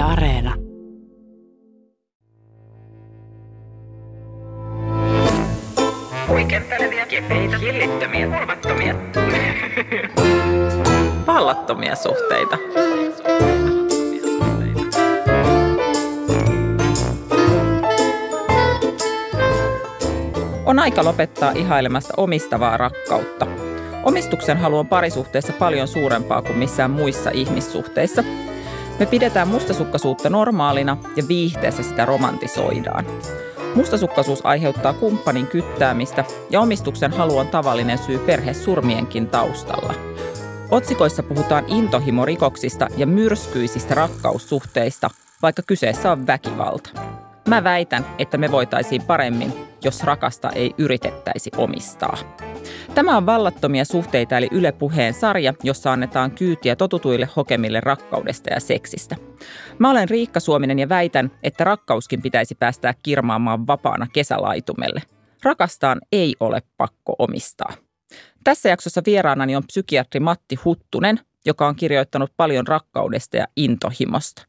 Yle Areena. Huikentelevia, kepeitä, hillittömiä, hulvattomia. Vallattomia suhteita. On aika lopettaa ihailemasta omistavaa rakkautta. Omistuksen halu on parisuhteessa paljon suurempaa kuin missään muissa ihmissuhteissa. Me pidetään mustasukkaisuutta normaalina ja viihteessä sitä romantisoidaan. Mustasukkaisuus aiheuttaa kumppanin kyttäämistä ja omistuksen halu on tavallinen syy perhesurmienkin taustalla. Otsikoissa puhutaan intohimorikoksista ja myrskyisistä rakkaussuhteista, vaikka kyseessä on väkivalta. Mä väitän, että me voitaisiin paremmin, jos rakasta ei yritettäisi omistaa. Tämä on Vallattomia suhteita eli Yle Puheen sarja, jossa annetaan kyytiä totutuille hokemille rakkaudesta ja seksistä. Mä olen Riikka Suominen ja väitän, että rakkauskin pitäisi päästää kirmaamaan vapaana kesälaitumelle. Rakastaan ei ole pakko omistaa. Tässä jaksossa vieraanani on psykiatri Matti Huttunen, joka on kirjoittanut paljon rakkaudesta ja intohimosta.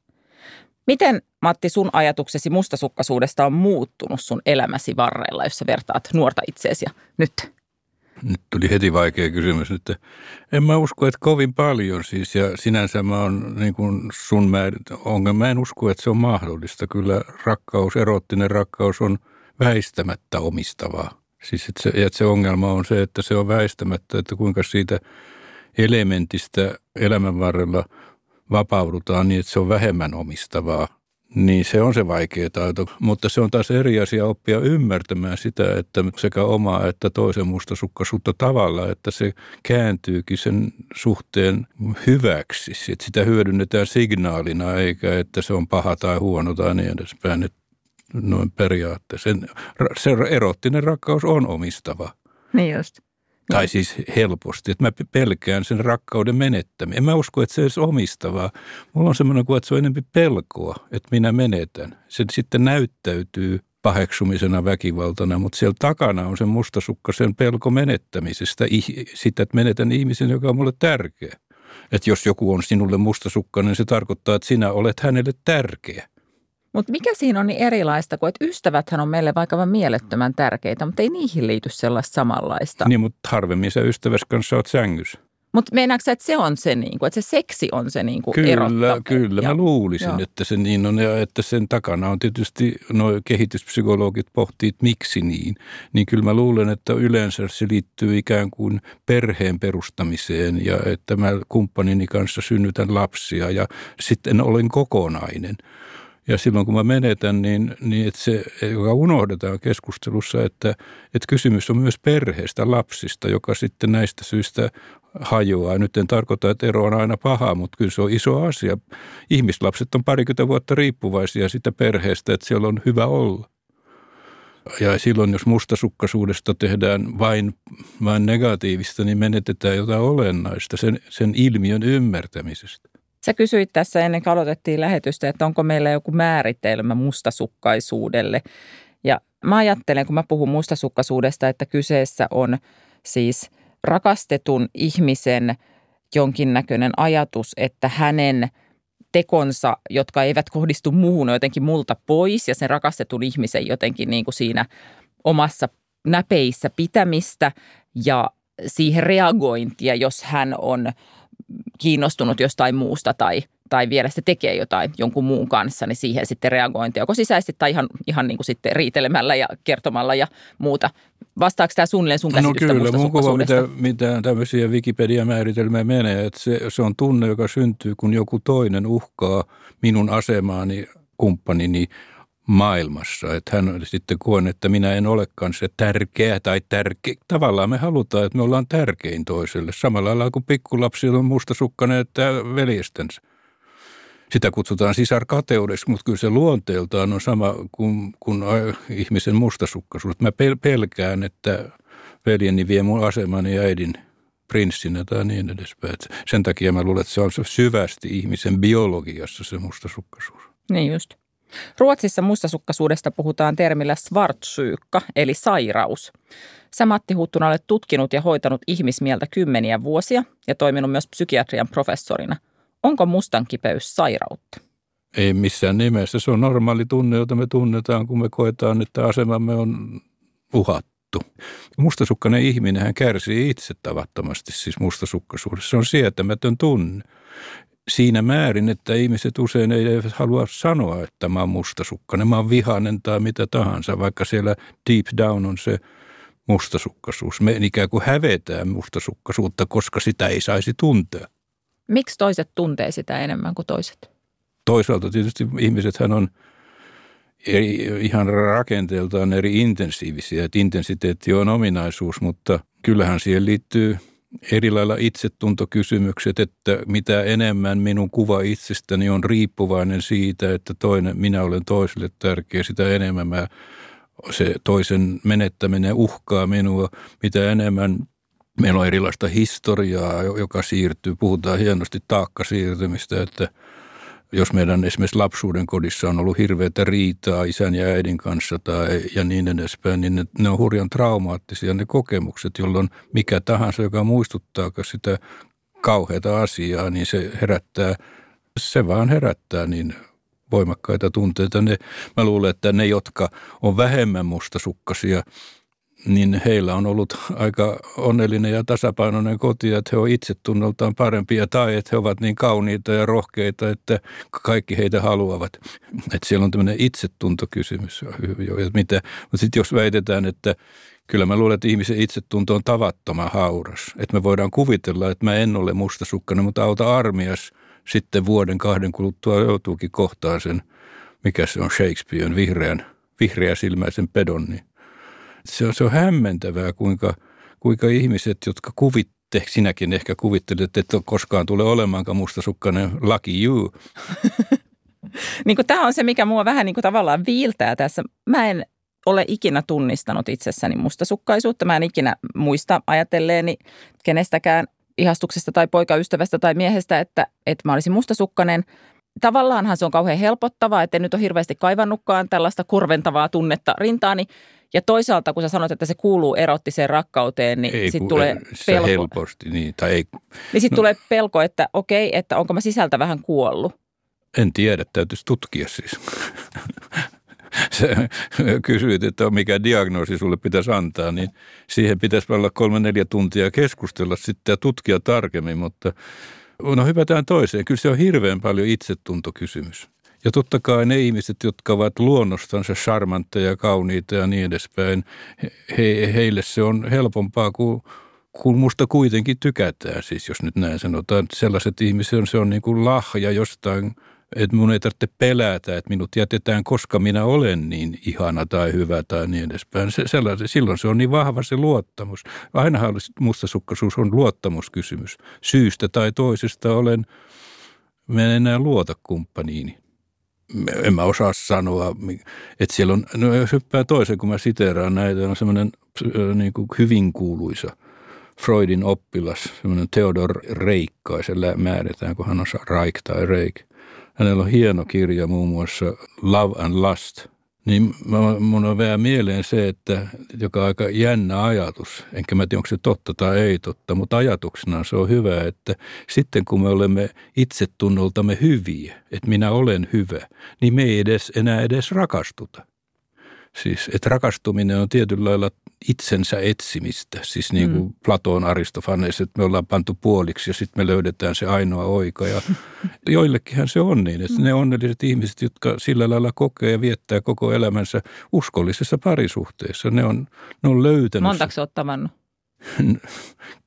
Miten, Matti, sun ajatuksesi mustasukkaisuudesta on muuttunut sun elämäsi varrella, jos sä vertaat nuorta itseesi nyt? Nyt tuli heti vaikea kysymys. Että en mä usko, että kovin paljon siis ja sinänsä mä oon niin kuin sun ongelma. Mä en usko, että se on mahdollista. Kyllä rakkaus, erottinen rakkaus on väistämättä omistavaa. Siis että se, että se ongelma on se, että se on väistämättä, että kuinka siitä elementistä elämän varrella vapaudutaan niin, että se on vähemmän omistavaa niin se on se vaikea taito, mutta se on taas eri asia oppia ymmärtämään sitä, että sekä omaa että toisen mustasukkaisuutta tavalla, että se kääntyykin sen suhteen hyväksi. Että sitä hyödynnetään signaalina eikä, että se on paha tai huono tai niin edespäin. Noin periaatteessa. Se erottinen rakkaus on omistava. Niin just. Tai siis helposti, että mä pelkään sen rakkauden menettämistä. En mä usko, että se olisi omistavaa. Mulla on semmoinen kuva, että se on enemmän pelkoa, että minä menetän. Se sitten näyttäytyy paheksumisena väkivaltana, mutta siellä takana on se mustasukkaisen pelko menettämisestä, sitä, että menetän ihmisen, joka on mulle tärkeä. Että jos joku on sinulle mustasukkainen, se tarkoittaa, että sinä olet hänelle tärkeä. Mutta mikä siinä on niin erilaista kuin, että ystäväthän on meille vaikka vain mielettömän tärkeitä, mutta ei niihin liity sellaista samanlaista. Niin, mutta harvemmin sä ystäväs kanssa oot sängyssä. Mutta meinaatko että se on se, niin kuin, että se seksi on se niin kuin Kyllä, kyllä. Mä luulisin, Joo. että se niin on ja että sen takana on tietysti nuo kehityspsykologit pohtii, että miksi niin. Niin kyllä mä luulen, että yleensä se liittyy ikään kuin perheen perustamiseen ja että mä kumppanini kanssa synnytän lapsia ja sitten olen kokonainen – ja silloin kun mä menetän, niin, niin että se, joka unohdetaan keskustelussa, että, että kysymys on myös perheestä, lapsista, joka sitten näistä syistä hajoaa. Nyt en tarkoita, että ero on aina paha, mutta kyllä se on iso asia. Ihmislapset on parikymmentä vuotta riippuvaisia sitä perheestä, että siellä on hyvä olla. Ja silloin, jos mustasukkaisuudesta tehdään vain, vain negatiivista, niin menetetään jotain olennaista sen, sen ilmiön ymmärtämisestä. Sä kysyit tässä ennen kuin aloitettiin lähetystä, että onko meillä joku määritelmä mustasukkaisuudelle. Ja mä ajattelen, kun mä puhun mustasukkaisuudesta, että kyseessä on siis rakastetun ihmisen jonkinnäköinen ajatus, että hänen tekonsa, jotka eivät kohdistu muuhun, on jotenkin multa pois ja sen rakastetun ihmisen jotenkin niin kuin siinä omassa näpeissä pitämistä ja siihen reagointia, jos hän on kiinnostunut jostain muusta tai, tai vielä se tekee jotain jonkun muun kanssa, niin siihen sitten reagointi, joko sisäisesti tai ihan, ihan niin kuin sitten riitelemällä ja kertomalla ja muuta. Vastaako tämä suunnilleen sun käsitystä No kyllä, mun kuva, mitä, mitä tämmöisiä Wikipedia-määritelmiä menee, että se, se on tunne, joka syntyy, kun joku toinen uhkaa minun asemaani kumppanini maailmassa. Että hän sitten koen, että minä en olekaan se tärkeä tai tärkeä. Tavallaan me halutaan, että me ollaan tärkein toiselle. Samalla lailla kuin pikkulapsi on mustasukkainen että veljestensä. Sitä kutsutaan sisarkateudeksi, mutta kyllä se luonteeltaan on sama kuin, kuin ihmisen mustasukkaisuus. Mä pelkään, että veljeni vie mun asemani ja äidin prinssinä tai niin edespäin. Sen takia mä luulen, että se on syvästi ihmisen biologiassa se mustasukkaisuus. Niin just. Ruotsissa mustasukkaisuudesta puhutaan termillä svartsyykka, eli sairaus. Sä Matti Huttuna olet tutkinut ja hoitanut ihmismieltä kymmeniä vuosia ja toiminut myös psykiatrian professorina. Onko mustankipeys sairautta? Ei missään nimessä. Se on normaali tunne, jota me tunnetaan, kun me koetaan, että asemamme on uhattu. Mustasukkainen ihminen hän kärsii itse tavattomasti siis mustasukkaisuudessa. Se on sietämätön tunne siinä määrin, että ihmiset usein eivät halua sanoa, että mä oon mustasukkainen, mä oon vihainen tai mitä tahansa, vaikka siellä deep down on se mustasukkaisuus. Me ikään kuin hävetään mustasukkaisuutta, koska sitä ei saisi tuntea. Miksi toiset tuntee sitä enemmän kuin toiset? Toisaalta tietysti ihmisethän on eri, ihan rakenteeltaan eri intensiivisiä, että intensiteetti on ominaisuus, mutta kyllähän siihen liittyy – eri lailla itsetuntokysymykset, että mitä enemmän minun kuva itsestäni on riippuvainen siitä, että toinen, minä olen toiselle tärkeä, sitä enemmän mä, se toisen menettäminen uhkaa minua, mitä enemmän meillä on erilaista historiaa, joka siirtyy, puhutaan hienosti taakkasiirtymistä, että – jos meidän esimerkiksi lapsuuden kodissa on ollut hirveätä riitaa isän ja äidin kanssa tai, ja niin edespäin, niin ne, ne on hurjan traumaattisia ne kokemukset, jolloin mikä tahansa, joka muistuttaa sitä kauheata asiaa, niin se herättää, se vaan herättää niin voimakkaita tunteita. Ne, mä luulen, että ne, jotka on vähemmän mustasukkaisia, niin heillä on ollut aika onnellinen ja tasapainoinen koti, että he ovat itsetunnoltaan parempia tai että he ovat niin kauniita ja rohkeita, että kaikki heitä haluavat. Että siellä on tämmöinen itsetuntokysymys. Mitä, mutta sitten jos väitetään, että kyllä mä luulen, että ihmisen itsetunto on tavattoman hauras. Että me voidaan kuvitella, että mä en ole mustasukkainen, mutta auta armias sitten vuoden kahden kuluttua joutuukin kohtaan sen, mikä se on Shakespearen vihreän, vihreä silmäisen pedon, niin se on, se on hämmentävää, kuinka, kuinka ihmiset, jotka kuvitte, sinäkin ehkä kuvittelet, että et koskaan tule olemaankaan mustasukkainen lucky you. niin tämä on se, mikä mua vähän niin tavallaan viiltää tässä. Mä en ole ikinä tunnistanut itsessäni mustasukkaisuutta. Mä en ikinä muista ajatelleeni kenestäkään ihastuksesta tai poikaystävästä tai miehestä, että, että mä olisin mustasukkainen. Tavallaanhan se on kauhean helpottavaa, että en nyt ole hirveästi kaivannutkaan tällaista kurventavaa tunnetta rintaani. Ja toisaalta, kun sä sanoit, että se kuuluu erottiseen rakkauteen, niin sitten tulee pelko. helposti, niin. Tai ei. Niin sitten no. tulee pelko, että okei, että onko mä sisältä vähän kuollut. En tiedä, täytyisi tutkia siis. Sä kysyit, että mikä diagnoosi sulle pitäisi antaa, niin siihen pitäisi olla kolme neljä tuntia keskustella sitten ja tutkia tarkemmin, mutta no hypätään toiseen. Kyllä se on hirveän paljon itsetuntokysymys. Ja totta kai ne ihmiset, jotka ovat luonnostansa charmantteja, kauniita ja niin edespäin, he, heille se on helpompaa kuin kun musta kuitenkin tykätään, siis jos nyt näin sanotaan. Sellaiset ihmiset, se on niin kuin lahja jostain, että mun ei tarvitse pelätä, että minut jätetään, koska minä olen niin ihana tai hyvä tai niin edespäin. Se, silloin se on niin vahva se luottamus. Ainahan mustasukkaisuus on luottamuskysymys. Syystä tai toisesta olen, mä en enää luota kumppaniini en mä osaa sanoa, että siellä on, no jos hyppää toisen, kun mä siteeraan näitä, on semmoinen niin kuin hyvin kuuluisa Freudin oppilas, semmoinen Theodor Reikka, se määrätään, kun hän on Raik tai Reik. Hänellä on hieno kirja muun muassa Love and Lust, niin mun on vähän mieleen se, että joka on aika jännä ajatus, enkä mä tiedä onko se totta tai ei totta, mutta ajatuksena se on hyvä, että sitten kun me olemme itsetunnoltamme hyviä, että minä olen hyvä, niin me ei edes enää edes rakastuta. Siis, että rakastuminen on tietyllä lailla itsensä etsimistä, siis niin kuin mm. Platon Aristofanes, että me ollaan pantu puoliksi ja sitten me löydetään se ainoa oika. Ja joillekinhan se on niin, että ne onnelliset ihmiset, jotka sillä lailla kokee ja viettää koko elämänsä uskollisessa parisuhteessa, ne on, ne on löytänyt. Montako olet tavannut?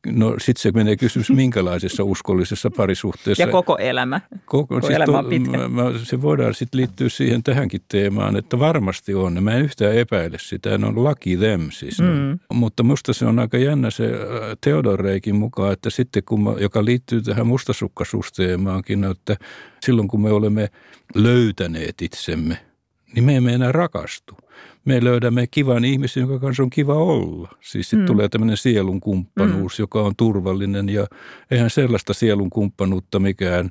No sitten se menee kysymys, minkälaisessa uskollisessa parisuhteessa. Ja koko elämä. Koko, koko siis elämä on pitkä. Mä, se voidaan sitten liittyä siihen tähänkin teemaan, että varmasti on. Mä en yhtään epäile sitä, ne on lucky them siis. Mm. Mutta musta se on aika jännä se äh, Theodor Reikin mukaan, että sitten kun mä, joka liittyy tähän mustasukkaisuusteemaankin, että silloin kun me olemme löytäneet itsemme, niin me emme enää rakastu me löydämme kivan ihmisen, jonka kanssa on kiva olla. Siis sitten mm. tulee tämmöinen sielun kumppanuus, mm. joka on turvallinen ja eihän sellaista sielun kumppanuutta mikään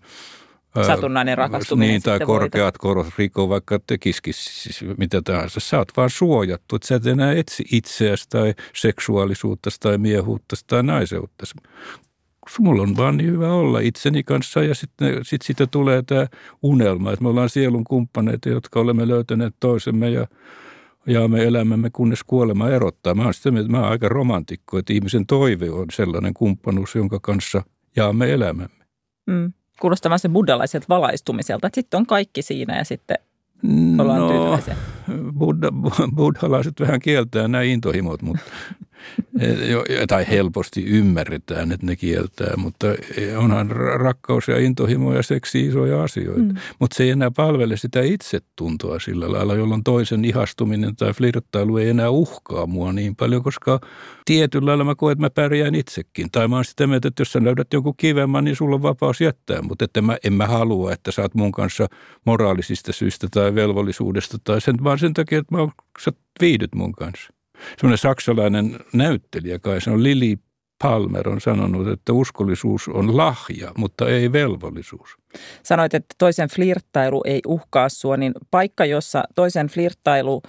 satunnainen rakastuminen. Niin, tai korkeat korot riko, vaikka tekisikin siis mitä tahansa. Sä oot vaan suojattu, että sä et enää etsi itseäsi tai seksuaalisuutta tai miehuutta tai naiseutta. mulla on vaan niin hyvä olla itseni kanssa ja sitten sit siitä tulee tämä unelma, että me ollaan sielun kumppaneita, jotka olemme löytäneet toisemme ja jaamme elämämme, kunnes kuolema erottaa. Mä oon sitä mieltä, mä oon aika romantikko, että ihmisen toive on sellainen kumppanuus, jonka kanssa jaamme elämämme. Mm. Kuulostaa se buddhalaiselta valaistumiselta, että sitten on kaikki siinä ja sitten ollaan no, tyytyväisiä. Buddha, buddhalaiset vähän kieltää nämä intohimot, mutta tai helposti ymmärretään, että ne kieltää, mutta onhan rakkaus ja intohimo ja seksi isoja asioita. Mm. Mutta se ei enää palvele sitä itsetuntoa sillä lailla, jolloin toisen ihastuminen tai flirttailu ei enää uhkaa mua niin paljon, koska tietyllä lailla mä koen, että mä pärjään itsekin. Tai mä oon sitä mieltä, että jos sä löydät jonkun kivemmän, niin sulla on vapaus jättää, mutta että mä, en mä halua, että sä oot mun kanssa moraalisista syistä tai velvollisuudesta tai sen, vaan sen takia, että mä oon, sä viihdyt mun kanssa semmoinen saksalainen näyttelijä kai, se on Lili Palmer on sanonut, että uskollisuus on lahja, mutta ei velvollisuus. Sanoit, että toisen flirttailu ei uhkaa sua, niin paikka, jossa toisen flirttailu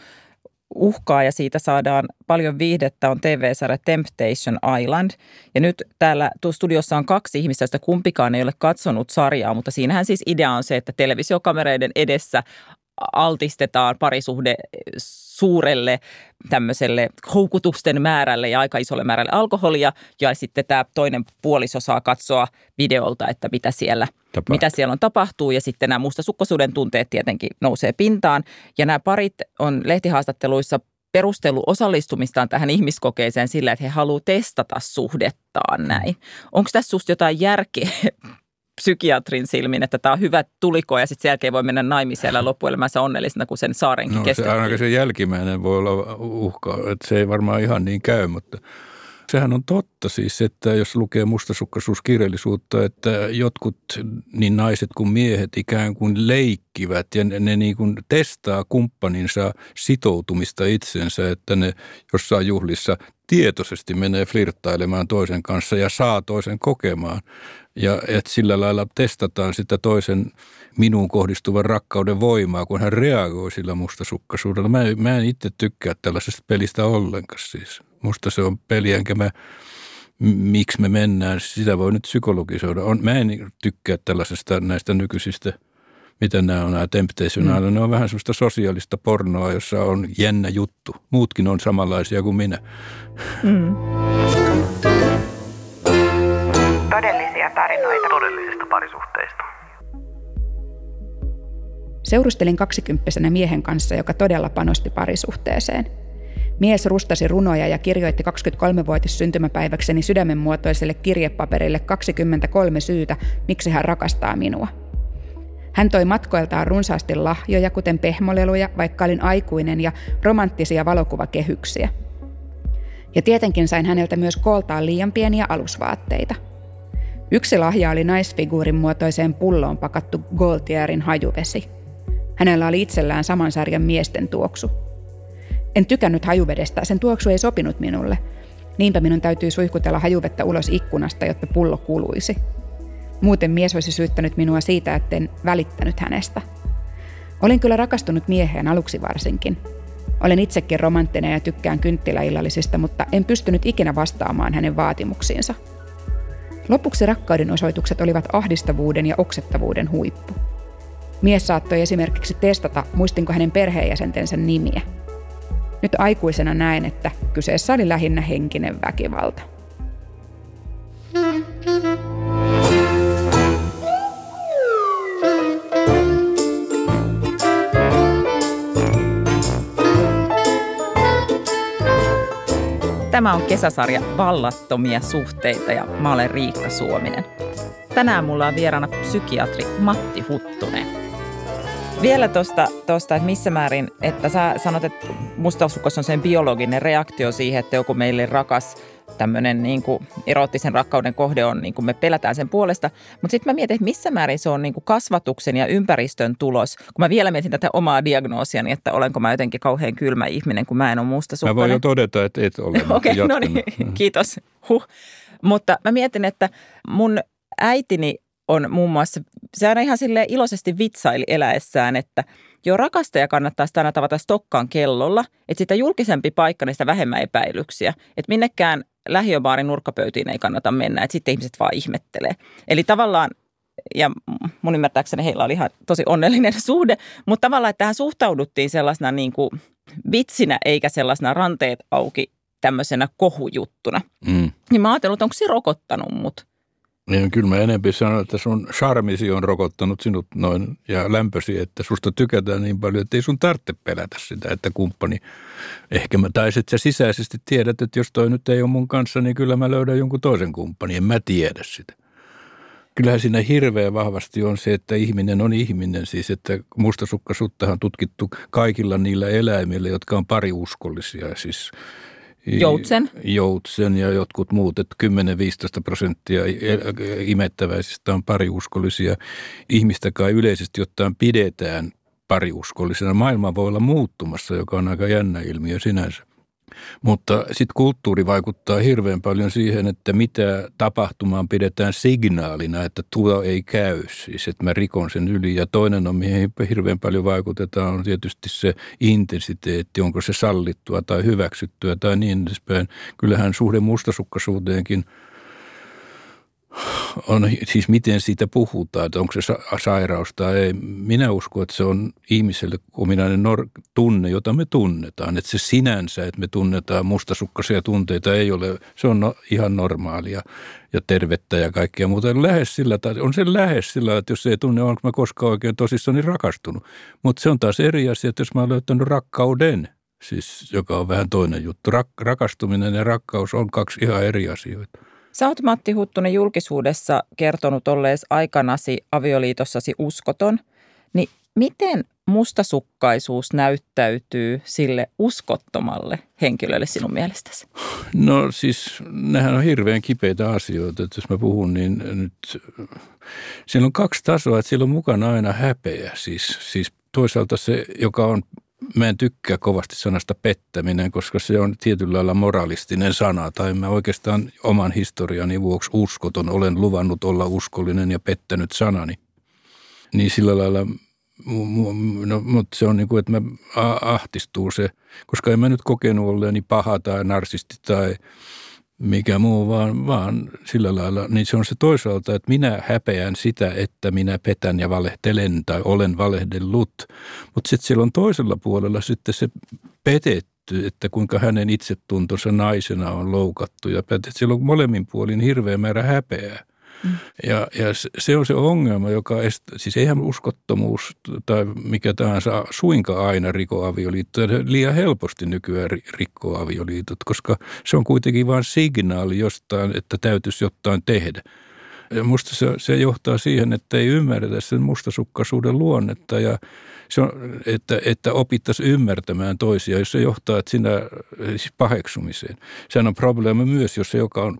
uhkaa ja siitä saadaan paljon viihdettä on TV-sarja Temptation Island. Ja nyt täällä studiossa on kaksi ihmistä, joista kumpikaan ei ole katsonut sarjaa, mutta siinähän siis idea on se, että televisiokamereiden edessä altistetaan parisuhde suurelle tämmöiselle houkutusten määrälle ja aika isolle määrälle alkoholia. Ja sitten tämä toinen puoliso saa katsoa videolta, että mitä siellä, mitä siellä on tapahtuu. Ja sitten nämä mustasukkaisuuden tunteet tietenkin nousee pintaan. Ja nämä parit on lehtihaastatteluissa perustelu osallistumistaan tähän ihmiskokeeseen sillä, että he haluavat testata suhdettaan näin. Onko tässä susta jotain järkeä psykiatrin silmin, että tämä on hyvä tuliko ja sitten sen jälkeen voi mennä naimisiin ja loppuelämässä onnellisena, kun sen saarenkin no, se, ainakin se jälkimmäinen voi olla uhka, että se ei varmaan ihan niin käy, mutta sehän on totta siis, että jos lukee mustasukkaisuuskirjallisuutta, että jotkut niin naiset kuin miehet ikään kuin leikkivät ja ne, ne niin kuin testaa kumppaninsa sitoutumista itsensä, että ne jossain juhlissa tietoisesti menee flirttailemaan toisen kanssa ja saa toisen kokemaan. Ja että sillä lailla testataan sitä toisen minuun kohdistuvan rakkauden voimaa, kun hän reagoi sillä mustasukkaisuudella. Mä, mä en itse tykkää tällaisesta pelistä ollenkaan siis. Musta se on peli, enkä mä, miksi me mennään, sitä voi nyt psykologisoida. On, mä en tykkää tällaisesta näistä nykyisistä – mitä nämä on, nämä Temptation mm. ne on vähän sellaista sosiaalista pornoa, jossa on jännä juttu. Muutkin on samanlaisia kuin minä. Mm. Todellisia tarinoita todellisista parisuhteista. Seurustelin kaksikymppisenä miehen kanssa, joka todella panosti parisuhteeseen. Mies rustasi runoja ja kirjoitti 23-vuotis syntymäpäiväkseni sydämenmuotoiselle kirjepaperille 23 syytä, miksi hän rakastaa minua – hän toi matkoiltaan runsaasti lahjoja, kuten pehmoleluja, vaikka olin aikuinen, ja romanttisia valokuvakehyksiä. Ja tietenkin sain häneltä myös kooltaan liian pieniä alusvaatteita. Yksi lahja oli naisfiguurin muotoiseen pulloon pakattu Goltierin hajuvesi. Hänellä oli itsellään saman sarjan miesten tuoksu. En tykännyt hajuvedestä, sen tuoksu ei sopinut minulle. Niinpä minun täytyy suihkutella hajuvettä ulos ikkunasta, jotta pullo kuluisi. Muuten mies olisi syyttänyt minua siitä, etten välittänyt hänestä. Olin kyllä rakastunut mieheen aluksi varsinkin. Olen itsekin romanttinen ja tykkään kynttiläillallisista, mutta en pystynyt ikinä vastaamaan hänen vaatimuksiinsa. Lopuksi rakkauden osoitukset olivat ahdistavuuden ja oksettavuuden huippu. Mies saattoi esimerkiksi testata, muistinko hänen perheenjäsentensä nimiä. Nyt aikuisena näen, että kyseessä oli lähinnä henkinen väkivalta. Tämä on kesäsarja Vallattomia suhteita ja mä olen Riikka Suominen. Tänään mulla on vieraana psykiatri Matti Huttunen. Vielä tuosta, tosta, että missä määrin, että sä sanot, että mustasukos on sen biologinen reaktio siihen, että joku meille rakas tämmöinen niin kuin erottisen rakkauden kohde on, niin kuin me pelätään sen puolesta. Mutta sitten mä mietin, että missä määrin se on niin kuin kasvatuksen ja ympäristön tulos. Kun mä vielä mietin tätä omaa diagnoosiani, että olenko mä jotenkin kauhean kylmä ihminen, kun mä en ole mustasukkainen. Mä voin jo todeta, että et ole. Okei, okay, no niin, kiitos. Huh. Mutta mä mietin, että mun äitini on muun muassa, se aina ihan sille iloisesti vitsaili eläessään, että jo rakastaja kannattaa sitä aina tavata stokkaan kellolla, että sitä julkisempi paikka, niin sitä vähemmän epäilyksiä. Että minnekään lähiöbaarin nurkkapöytiin ei kannata mennä, että sitten ihmiset vaan ihmettelee. Eli tavallaan ja mun ymmärtääkseni heillä oli ihan tosi onnellinen suhde, mutta tavallaan, että tähän suhtauduttiin sellaisena niin kuin vitsinä eikä sellaisena ranteet auki tämmöisenä kohujuttuna. Mm. Niin mä ajattelin, että onko se rokottanut mut? Niin kyllä mä enempi sanon, että sun charmisi on rokottanut sinut noin ja lämpösi, että susta tykätään niin paljon, että ei sun tarvitse pelätä sitä, että kumppani, ehkä mä, tai että sä sisäisesti tiedät, että jos toi nyt ei ole mun kanssa, niin kyllä mä löydän jonkun toisen kumppanin, en mä tiedä sitä kyllähän siinä hirveän vahvasti on se, että ihminen on ihminen. Siis, että mustasukkaisuutta on tutkittu kaikilla niillä eläimillä, jotka on pariuskollisia. Siis Joutsen. Joutsen ja jotkut muut, että 10-15 prosenttia imettäväisistä on pariuskollisia. Ihmistä kai yleisesti ottaen pidetään pariuskollisena. Maailma voi olla muuttumassa, joka on aika jännä ilmiö sinänsä. Mutta sitten kulttuuri vaikuttaa hirveän paljon siihen, että mitä tapahtumaan pidetään signaalina, että tuo ei käy, siis että mä rikon sen yli. Ja toinen on, mihin hirveän paljon vaikutetaan, on tietysti se intensiteetti, onko se sallittua tai hyväksyttyä tai niin edespäin. Kyllähän suhde mustasukkaisuuteenkin – on siis miten siitä puhutaan, että onko se sairaus tai ei. Minä uskon, että se on ihmiselle ominainen nor- tunne, jota me tunnetaan. Että se sinänsä, että me tunnetaan mustasukkaisia tunteita, ei ole, se on no, ihan normaalia ja tervettä ja kaikkea muuta. Lähes sillä, tai on se lähes sillä, että jos ei tunne, onko mä koskaan oikein tosissani rakastunut. Mutta se on taas eri asia, että jos mä olen löytänyt rakkauden, siis joka on vähän toinen juttu. Rak- rakastuminen ja rakkaus on kaksi ihan eri asioita. Sä oot Matti Huttunen julkisuudessa kertonut ollees aikanasi avioliitossasi uskoton, niin miten mustasukkaisuus näyttäytyy sille uskottomalle henkilölle sinun mielestäsi? No siis nehän on hirveän kipeitä asioita, että jos mä puhun, niin nyt siellä on kaksi tasoa, että siellä on mukana aina häpeä, siis, siis toisaalta se, joka on mä en tykkää kovasti sanasta pettäminen, koska se on tietyllä lailla moralistinen sana. Tai mä oikeastaan oman historiani vuoksi uskoton, olen luvannut olla uskollinen ja pettänyt sanani. Niin sillä lailla, no, mutta se on niin kuin, että mä ahtistuu se, koska en mä nyt kokenut olleeni paha tai narsisti tai – mikä muu, vaan, vaan sillä lailla, niin se on se toisaalta, että minä häpeän sitä, että minä petän ja valehtelen tai olen valehdellut. Mutta sitten siellä on toisella puolella sitten se petetty, että kuinka hänen itsetuntonsa naisena on loukattu ja petetty. Siellä on molemmin puolin hirveä määrä häpeää. Ja, ja se on se ongelma, joka, est, siis eihän uskottomuus tai mikä tahansa suinka aina riko avioliittoja, liian helposti nykyään rikkoo avioliitot, koska se on kuitenkin vain signaali jostain, että täytyisi jotain tehdä. Ja musta se, se johtaa siihen, että ei ymmärretä sen mustasukkaisuuden luonnetta ja se on, että, että opittaisiin ymmärtämään toisia, jos se johtaa että sinä, siis paheksumiseen. Sehän on probleema myös, jos se, joka on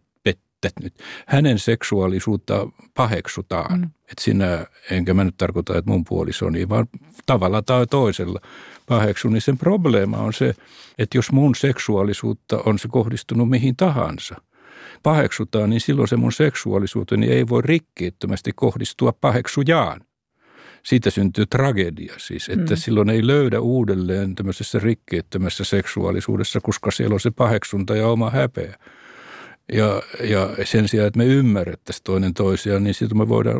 että nyt hänen seksuaalisuutta paheksutaan. Mm. Että sinä, enkä mä nyt tarkoita, että mun puolisoni, vaan tavalla tai toisella paheksu, niin sen probleema on se, että jos mun seksuaalisuutta on se kohdistunut mihin tahansa, paheksutaan, niin silloin se mun seksuaalisuuteni ei voi rikkeettömästi kohdistua paheksujaan siitä syntyy tragedia siis, että mm. silloin ei löydä uudelleen tämmöisessä rikkeettömässä seksuaalisuudessa, koska siellä on se paheksunta ja oma häpeä. Ja, ja sen sijaan, että me ymmärrettäisiin toinen toisiaan, niin sitten me voidaan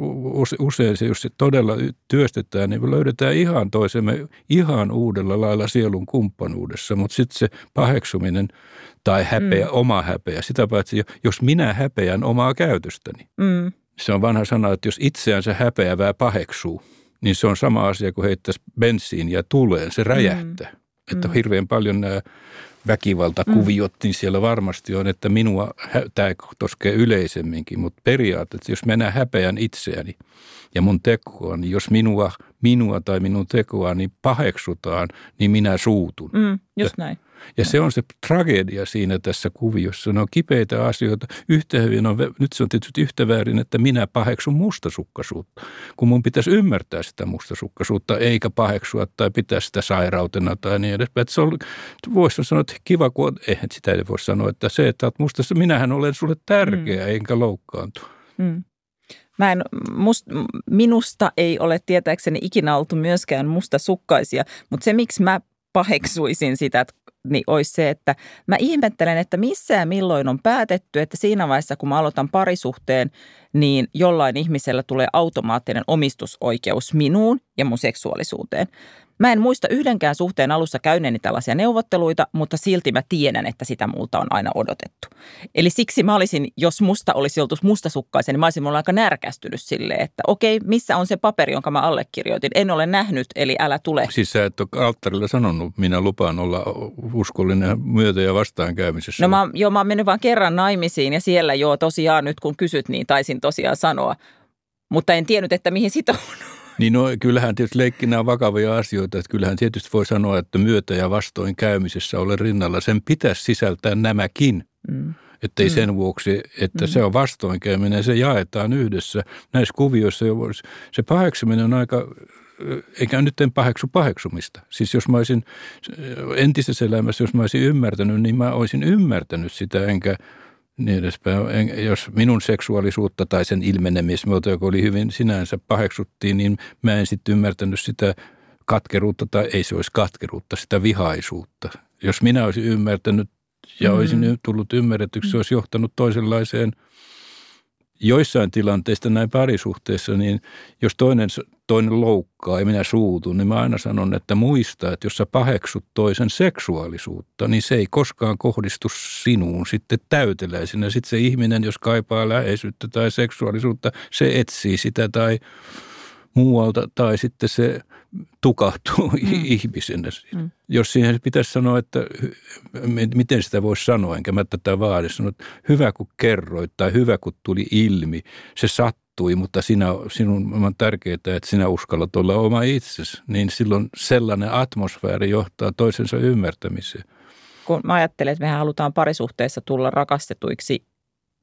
usein, se, jos se todella työstetään, niin me löydetään ihan toisemme ihan uudella lailla sielun kumppanuudessa. Mutta sitten se paheksuminen tai häpeä, mm. oma häpeä, sitä paitsi jos minä häpeän omaa käytöstäni. Mm. Se on vanha sana, että jos itseänsä häpeävää paheksuu, niin se on sama asia kuin heittäisi bensiin ja tuleen, se räjähtää. Mm. Että mm. hirveän paljon nämä väkivaltakuviot, mm. niin siellä varmasti on, että minua, tämä koskee yleisemminkin, mutta periaatteessa, jos minä häpeän itseäni ja mun tekoa, niin jos minua, minua tai minun tekoa niin paheksutaan, niin minä suutun. Mm, just näin. Ja se on se tragedia siinä tässä kuviossa. Ne on kipeitä asioita. Yhtä hyvin on, nyt se on tietysti yhtä väärin, että minä paheksun mustasukkaisuutta, kun mun pitäisi ymmärtää sitä mustasukkaisuutta, eikä paheksua tai pitää sitä sairautena tai niin edespäin. Se on, voisi sanoa, että kiva, kun eihän sitä ei voi sanoa, että se, että olet mustassa, minähän olen sulle tärkeä, mm. enkä loukkaantu. Mm. Mä en, must, minusta ei ole tietääkseni ikinä oltu myöskään mustasukkaisia, mutta se miksi mä paheksuisin sitä, että niin olisi se, että mä ihmettelen, että missä ja milloin on päätetty, että siinä vaiheessa, kun mä aloitan parisuhteen, niin jollain ihmisellä tulee automaattinen omistusoikeus minuun ja mun seksuaalisuuteen. Mä en muista yhdenkään suhteen alussa käyneeni tällaisia neuvotteluita, mutta silti mä tiedän, että sitä multa on aina odotettu. Eli siksi mä olisin, jos musta olisi oltu mustasukkaisen, niin mä olisin mulla aika närkästynyt silleen, että okei, missä on se paperi, jonka mä allekirjoitin. En ole nähnyt, eli älä tule. Siis sä et ole alttarilla sanonut, minä lupaan olla uskollinen myötä- ja vastaankäymisessä. No mä, joo, mä oon mennyt vaan kerran naimisiin ja siellä joo tosiaan nyt kun kysyt, niin taisin tosiaan sanoa. Mutta en tiennyt, että mihin sitoudun. Niin no, kyllähän tietysti leikkinä on vakavia asioita, että kyllähän tietysti voi sanoa, että myötä ja vastoin käymisessä ole rinnalla. Sen pitäisi sisältää nämäkin. Mm. Että ei mm. sen vuoksi, että mm. se on vastoinkäyminen, se jaetaan yhdessä. Näissä kuvioissa se paheksuminen on aika, eikä nyt en paheksu paheksumista. Siis jos mä olisin entisessä elämässä, jos mä olisin ymmärtänyt, niin mä olisin ymmärtänyt sitä, enkä niin edespäin. En, jos minun seksuaalisuutta tai sen ilmenemismuoto, joka oli hyvin sinänsä paheksuttiin, niin mä en sitten ymmärtänyt sitä katkeruutta, tai ei se olisi katkeruutta, sitä vihaisuutta. Jos minä olisin ymmärtänyt ja mm-hmm. olisin tullut ymmärretyksi, se olisi johtanut toisenlaiseen – joissain tilanteissa näin parisuhteessa, niin jos toinen, toinen loukkaa ja minä suutun, niin mä aina sanon, että muista, että jos sä paheksut toisen seksuaalisuutta, niin se ei koskaan kohdistu sinuun sitten täyteläisenä. Sitten se ihminen, jos kaipaa läheisyyttä tai seksuaalisuutta, se etsii sitä tai muualta tai sitten se tukahtuu mm. ihmisenä. Mm. Jos siihen pitäisi sanoa, että miten sitä voisi sanoa, enkä mä tätä vaadi, sanoa, että hyvä kun kerroit tai hyvä kun tuli ilmi, se sattui, mutta sinä, sinun on tärkeää, että sinä uskallat olla oma itsesi, niin silloin sellainen atmosfääri johtaa toisensa ymmärtämiseen. Kun mä ajattelen, että mehän halutaan parisuhteessa tulla rakastetuiksi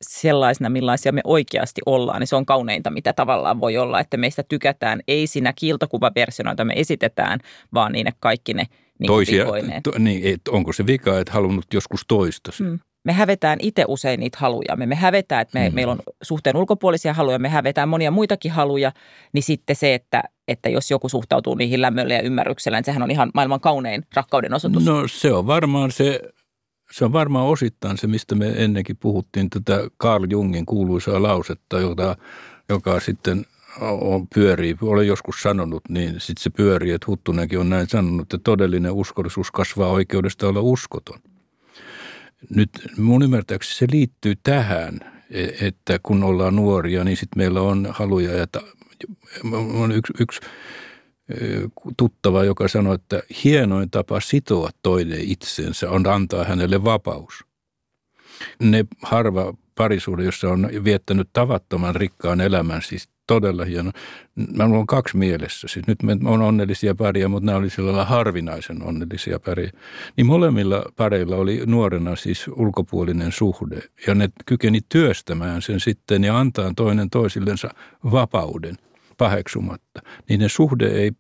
sellaisena, millaisia me oikeasti ollaan, niin se on kauneinta, mitä tavallaan voi olla, että meistä tykätään ei siinä kiiltokuvaversiona, jota me esitetään, vaan niin kaikki ne niin Toisia, to, niin, et, onko se vika, että halunnut joskus toista? Mm. Me hävetään itse usein niitä haluja. Me, me hävetään, että me, mm. meillä on suhteen ulkopuolisia haluja, me hävetään monia muitakin haluja, niin sitten se, että, että jos joku suhtautuu niihin lämmöllä ja ymmärryksellä, niin sehän on ihan maailman kaunein rakkauden osoitus. No se on varmaan se se on varmaan osittain se, mistä me ennenkin puhuttiin, tätä Carl Jungin kuuluisaa lausetta, jota, joka sitten on, pyörii, olen joskus sanonut, niin sitten se pyörii, että Huttunenkin on näin sanonut, että todellinen uskollisuus kasvaa oikeudesta olla uskoton. Nyt mun ymmärtääkseni se liittyy tähän, e, että kun ollaan nuoria, niin sitten meillä on haluja ja on yksi, yksi tuttava, joka sanoi, että hienoin tapa sitoa toinen itsensä on antaa hänelle vapaus. Ne harva parisuuden, jossa on viettänyt tavattoman rikkaan elämän, siis todella hieno. Mä on kaksi mielessä. Siis nyt me on onnellisia paria, mutta nämä oli sillä harvinaisen onnellisia paria. Niin molemmilla pareilla oli nuorena siis ulkopuolinen suhde. Ja ne kykeni työstämään sen sitten ja antaa toinen toisillensa vapauden paheksumatta. Niin ne suhde ei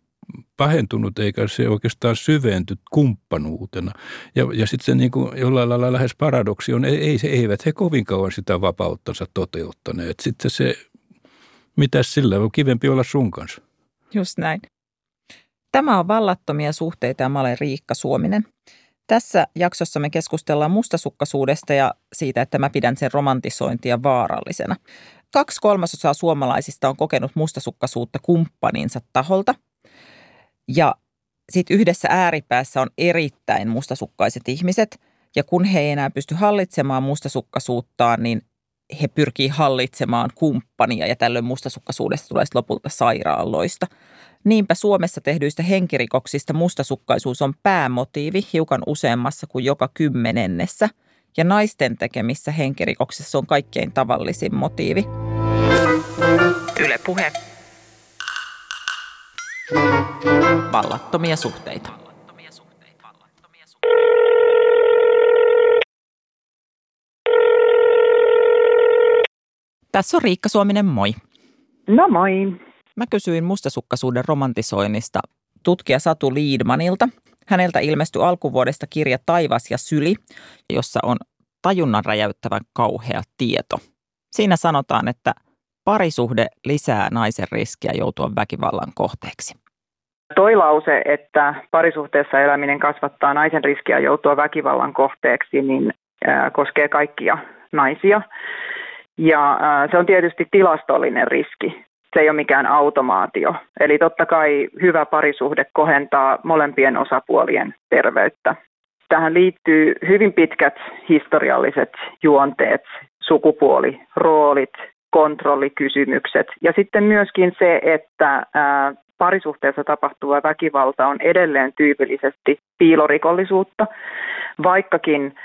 pahentunut eikä se oikeastaan syventy kumppanuutena. Ja, ja sitten se niin kuin jollain lailla lähes paradoksi on, ei, ei, eivät he kovin kauan sitä vapauttansa toteuttaneet. Sitten se, mitä sillä on kivempi olla sun kanssa. Just näin. Tämä on Vallattomia suhteita ja mä olen Riikka Suominen. Tässä jaksossa me keskustellaan mustasukkaisuudesta ja siitä, että mä pidän sen romantisointia vaarallisena. Kaksi kolmasosaa suomalaisista on kokenut mustasukkaisuutta kumppaninsa taholta – ja sitten yhdessä ääripäässä on erittäin mustasukkaiset ihmiset, ja kun he ei enää pysty hallitsemaan mustasukkaisuuttaan, niin he pyrkii hallitsemaan kumppania, ja tällöin mustasukkaisuudesta tulee lopulta sairaaloista. Niinpä Suomessa tehdyistä henkirikoksista mustasukkaisuus on päämotiivi hiukan useammassa kuin joka kymmenennessä, ja naisten tekemissä henkirikoksissa on kaikkein tavallisin motiivi. Yle puhe. Vallattomia suhteita. Tässä on Riikka Suominen, moi. No moi. Mä kysyin mustasukkaisuuden romantisoinnista tutkija Satu Liidmanilta. Häneltä ilmestyi alkuvuodesta kirja Taivas ja syli, jossa on tajunnan räjäyttävän kauhea tieto. Siinä sanotaan, että parisuhde lisää naisen riskiä joutua väkivallan kohteeksi. Toi lause, että parisuhteessa eläminen kasvattaa naisen riskiä joutua väkivallan kohteeksi, niin koskee kaikkia naisia. Ja se on tietysti tilastollinen riski. Se ei ole mikään automaatio. Eli totta kai hyvä parisuhde kohentaa molempien osapuolien terveyttä. Tähän liittyy hyvin pitkät historialliset juonteet, sukupuoli, roolit, kontrollikysymykset ja sitten myöskin se, että parisuhteessa tapahtuva väkivalta on edelleen tyypillisesti piilorikollisuutta, vaikkakin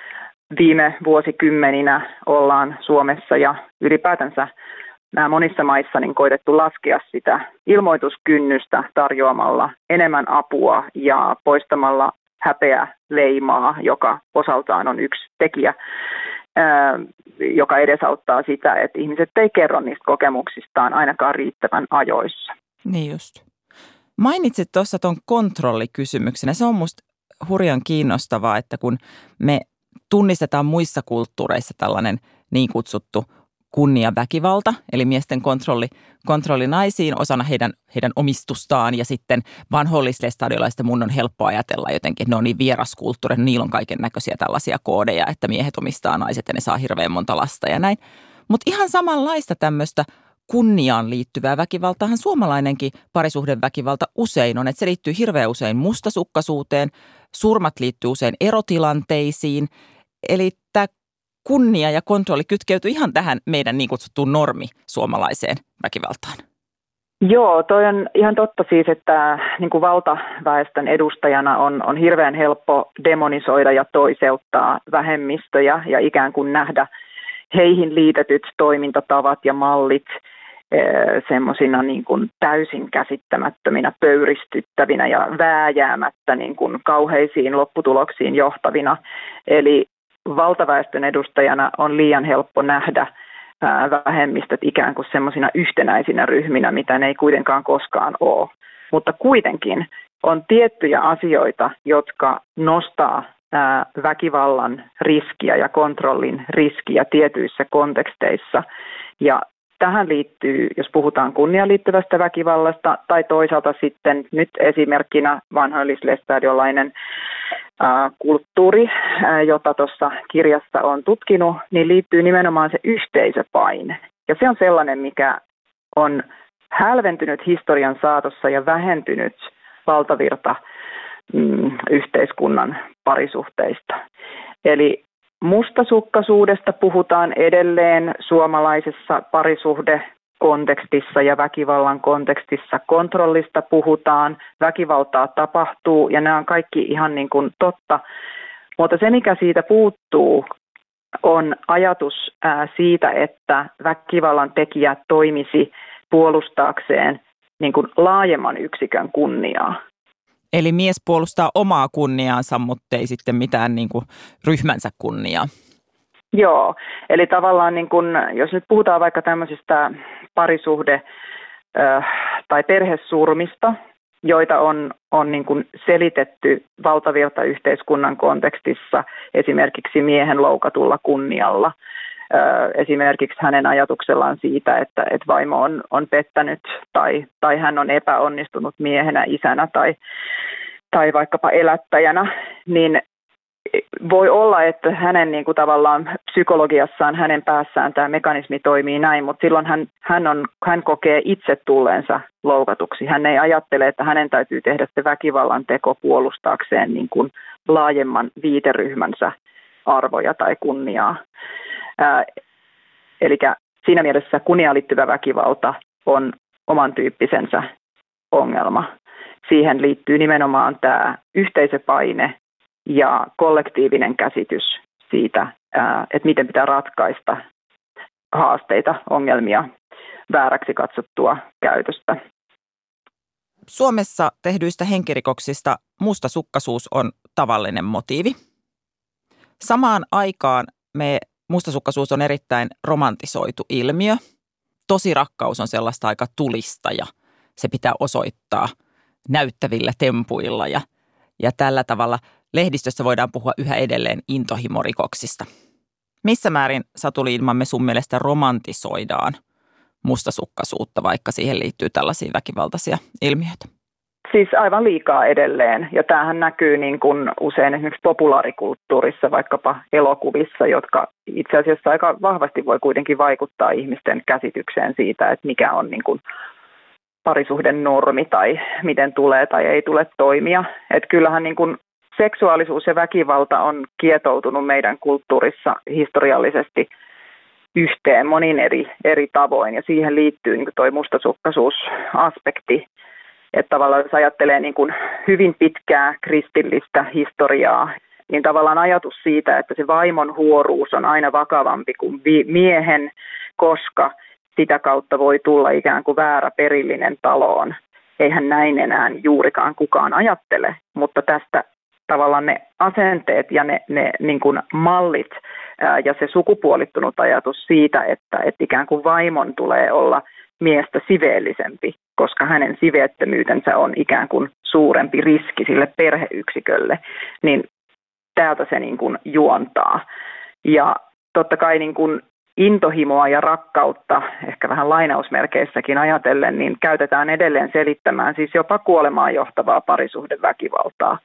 viime vuosikymmeninä ollaan Suomessa ja ylipäätänsä nämä monissa maissa niin koitettu laskea sitä ilmoituskynnystä tarjoamalla enemmän apua ja poistamalla häpeä leimaa, joka osaltaan on yksi tekijä, joka edesauttaa sitä, että ihmiset ei kerro niistä kokemuksistaan ainakaan riittävän ajoissa. Niin just. Mainitsit tuossa tuon kontrollikysymyksenä. Se on musta hurjan kiinnostavaa, että kun me tunnistetaan muissa kulttuureissa tällainen niin kutsuttu kunniaväkivalta, eli miesten kontrolli, kontrolli naisiin osana heidän, heidän omistustaan. Ja sitten vanhollisille stadiolaista mun on helppo ajatella jotenkin, että ne on niin vieraskulttuuri, niillä on kaiken näköisiä tällaisia koodeja, että miehet omistaa naiset ja ne saa hirveän monta lasta ja näin. Mutta ihan samanlaista tämmöistä kunniaan liittyvää väkivaltaahan suomalainenkin parisuhdeväkivalta usein on, että se liittyy hirveän usein mustasukkaisuuteen, surmat liittyy usein erotilanteisiin, eli tämä kunnia ja kontrolli kytkeytyy ihan tähän meidän niin kutsuttuun normi suomalaiseen väkivaltaan. Joo, toi on ihan totta siis, että niin kuin valtaväestön edustajana on, on hirveän helppo demonisoida ja toiseuttaa vähemmistöjä ja ikään kuin nähdä heihin liitetyt toimintatavat ja mallit eh, semmoisina niin kuin täysin käsittämättöminä, pöyristyttävinä ja vääjäämättä niin kuin kauheisiin lopputuloksiin johtavina. Eli valtaväestön edustajana on liian helppo nähdä vähemmistöt ikään kuin semmoisina yhtenäisinä ryhminä, mitä ne ei kuitenkaan koskaan ole. Mutta kuitenkin on tiettyjä asioita, jotka nostaa väkivallan riskiä ja kontrollin riskiä tietyissä konteksteissa. Ja tähän liittyy, jos puhutaan kunniaan liittyvästä väkivallasta, tai toisaalta sitten nyt esimerkkinä vanhoillislestadiolainen kulttuuri, jota tuossa kirjassa on tutkinut, niin liittyy nimenomaan se yhteisöpaine. Ja se on sellainen, mikä on hälventynyt historian saatossa ja vähentynyt valtavirta mm, yhteiskunnan parisuhteista. Eli mustasukkaisuudesta puhutaan edelleen suomalaisessa parisuhde kontekstissa ja väkivallan kontekstissa. Kontrollista puhutaan, väkivaltaa tapahtuu ja nämä on kaikki ihan niin kuin totta. Mutta se, mikä siitä puuttuu, on ajatus siitä, että väkivallan tekijä toimisi puolustaakseen niin kuin laajemman yksikön kunniaa. Eli mies puolustaa omaa kunniaansa, mutta ei sitten mitään niin kuin ryhmänsä kunniaa. Joo, eli tavallaan niin kun, jos nyt puhutaan vaikka tämmöisistä parisuhde- tai perhesurmista, joita on, on niin kuin selitetty valtavirta yhteiskunnan kontekstissa esimerkiksi miehen loukatulla kunnialla. Esimerkiksi hänen ajatuksellaan siitä, että, että vaimo on, on pettänyt tai, tai hän on epäonnistunut miehenä, isänä tai, tai vaikkapa elättäjänä, niin voi olla, että hänen niin kuin tavallaan psykologiassaan, hänen päässään tämä mekanismi toimii näin, mutta silloin hän, hän, on, hän kokee itse tulleensa loukatuksi. Hän ei ajattele, että hänen täytyy tehdä se väkivallan teko puolustaakseen niin kuin laajemman viiteryhmänsä arvoja tai kunniaa. Eli siinä mielessä kunniaan liittyvä väkivalta on oman tyyppisensä ongelma. Siihen liittyy nimenomaan tämä yhteisöpaine, ja kollektiivinen käsitys siitä, että miten pitää ratkaista haasteita, ongelmia, vääräksi katsottua käytöstä. Suomessa tehdyistä henkirikoksista mustasukkaisuus on tavallinen motiivi. Samaan aikaan me mustasukkaisuus on erittäin romantisoitu ilmiö. Tosi rakkaus on sellaista aika tulista ja se pitää osoittaa näyttävillä tempuilla ja, ja tällä tavalla – lehdistössä voidaan puhua yhä edelleen intohimorikoksista. Missä määrin Satu Liidman me sun mielestä romantisoidaan mustasukkaisuutta, vaikka siihen liittyy tällaisia väkivaltaisia ilmiöitä? Siis aivan liikaa edelleen. Ja tämähän näkyy niin kuin usein esimerkiksi populaarikulttuurissa, vaikkapa elokuvissa, jotka itse asiassa aika vahvasti voi kuitenkin vaikuttaa ihmisten käsitykseen siitä, että mikä on niin kuin parisuhden normi tai miten tulee tai ei tule toimia. Että kyllähän niin kuin seksuaalisuus ja väkivalta on kietoutunut meidän kulttuurissa historiallisesti yhteen monin eri, eri tavoin ja siihen liittyy niin tuo mustasukkaisuusaspekti. Että tavallaan jos ajattelee niin kuin hyvin pitkää kristillistä historiaa, niin tavallaan ajatus siitä, että se vaimon huoruus on aina vakavampi kuin miehen, koska sitä kautta voi tulla ikään kuin väärä perillinen taloon. Eihän näin enää juurikaan kukaan ajattele, mutta tästä tavallaan ne asenteet ja ne, ne niin kuin mallit ja se sukupuolittunut ajatus siitä, että, että ikään kuin vaimon tulee olla miestä siveellisempi, koska hänen siveettömyytensä on ikään kuin suurempi riski sille perheyksikölle, niin täältä se niin kuin juontaa. Ja totta kai niin kuin intohimoa ja rakkautta, ehkä vähän lainausmerkeissäkin ajatellen, niin käytetään edelleen selittämään siis jopa kuolemaan johtavaa parisuhdeväkivaltaa.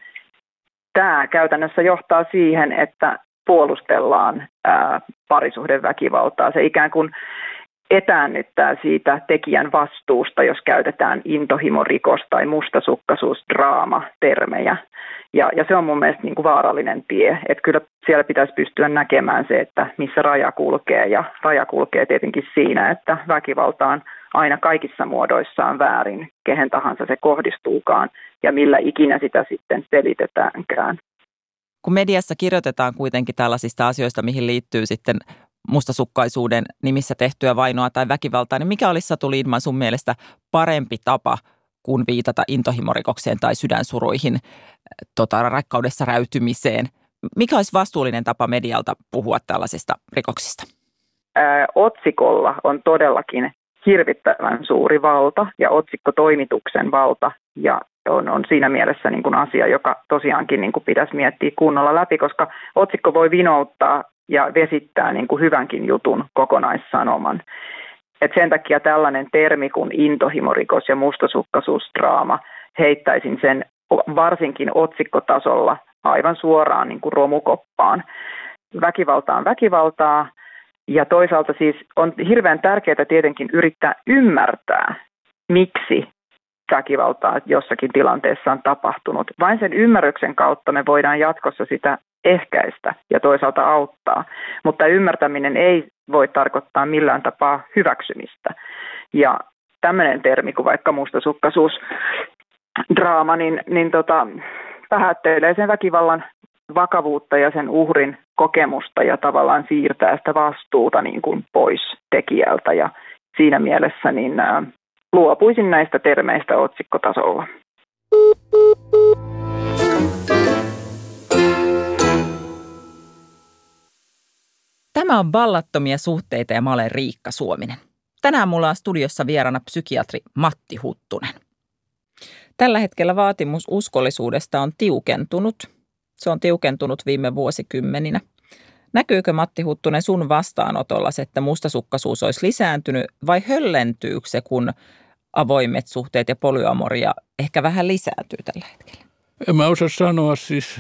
Tämä käytännössä johtaa siihen, että puolustellaan ää, parisuhdeväkivaltaa. Se ikään kuin etäännyttää siitä tekijän vastuusta, jos käytetään intohimorikos tai mustasukkaisuusdraama termejä. Ja, ja se on mun mielestä niin kuin vaarallinen tie. Että kyllä siellä pitäisi pystyä näkemään se, että missä raja kulkee. Ja raja kulkee tietenkin siinä, että väkivalta on aina kaikissa muodoissaan väärin, kehen tahansa se kohdistuukaan ja millä ikinä sitä sitten selitetäänkään. Kun mediassa kirjoitetaan kuitenkin tällaisista asioista, mihin liittyy sitten mustasukkaisuuden nimissä tehtyä vainoa tai väkivaltaa, niin mikä olisi Satu Liidman sun mielestä parempi tapa kuin viitata intohimorikokseen tai sydänsuruihin, tota, rakkaudessa räytymiseen? Mikä olisi vastuullinen tapa medialta puhua tällaisista rikoksista? Ää, otsikolla on todellakin hirvittävän suuri valta ja otsikkotoimituksen valta ja on, on siinä mielessä niin kuin asia, joka tosiaankin niin kuin pitäisi miettiä kunnolla läpi, koska otsikko voi vinouttaa ja vesittää niin kuin hyvänkin jutun kokonaissanoman. Et sen takia tällainen termi kuin intohimorikos ja mustasukkaisuusdraama heittäisin sen varsinkin otsikkotasolla aivan suoraan niin kuin romukoppaan. Väkivalta on väkivaltaa ja toisaalta siis on hirveän tärkeää tietenkin yrittää ymmärtää, miksi väkivaltaa jossakin tilanteessa on tapahtunut. Vain sen ymmärryksen kautta me voidaan jatkossa sitä ehkäistä ja toisaalta auttaa, mutta ymmärtäminen ei voi tarkoittaa millään tapaa hyväksymistä. Ja tämmöinen termi kuin vaikka mustasukkaisuus, draama, niin, niin tota, vähättelee sen väkivallan vakavuutta ja sen uhrin kokemusta ja tavallaan siirtää sitä vastuuta niin kuin pois tekijältä. Ja siinä mielessä niin ää, luopuisin näistä termeistä otsikkotasolla. Tämä on Ballattomia suhteita ja mä olen Riikka Suominen. Tänään mulla on studiossa vieraana psykiatri Matti Huttunen. Tällä hetkellä vaatimus uskollisuudesta on tiukentunut. Se on tiukentunut viime vuosikymmeninä. Näkyykö Matti Huttunen sun vastaanotolla, että mustasukkaisuus olisi lisääntynyt vai höllentyykö se, kun avoimet suhteet ja polyamoria ehkä vähän lisääntyy tällä hetkellä? En mä osaa sanoa, siis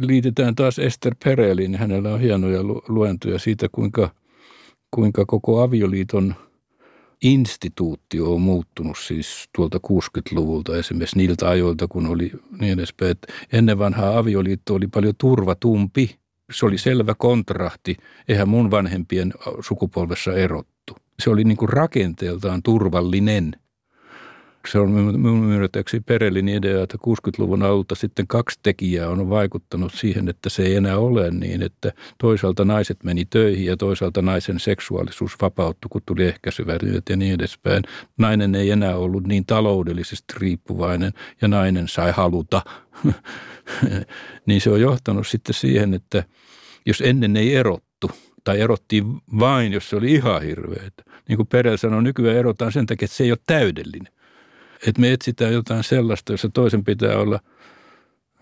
liitetään taas Ester Perelin. Hänellä on hienoja luentoja siitä, kuinka, kuinka koko avioliiton instituutio on muuttunut siis tuolta 60-luvulta esimerkiksi niiltä ajoilta, kun oli niin edespäin. Että ennen vanhaa avioliitto oli paljon turvatumpi. Se oli selvä kontrahti. Eihän mun vanhempien sukupolvessa erottu. Se oli niin kuin rakenteeltaan turvallinen – se on minun ymmärtääkseni Perelin idea, että 60-luvun alta sitten kaksi tekijää on vaikuttanut siihen, että se ei enää ole niin, että toisaalta naiset meni töihin ja toisaalta naisen seksuaalisuus vapauttui, kun tuli ehkäisyvälineet ja niin edespäin. Nainen ei enää ollut niin taloudellisesti riippuvainen ja nainen sai haluta. niin se on johtanut sitten siihen, että jos ennen ei erottu, tai erottiin vain, jos se oli ihan hirveä. Niin kuin Perel sanoi, nykyään erotaan sen takia, että se ei ole täydellinen että me etsitään jotain sellaista, jossa toisen pitää olla,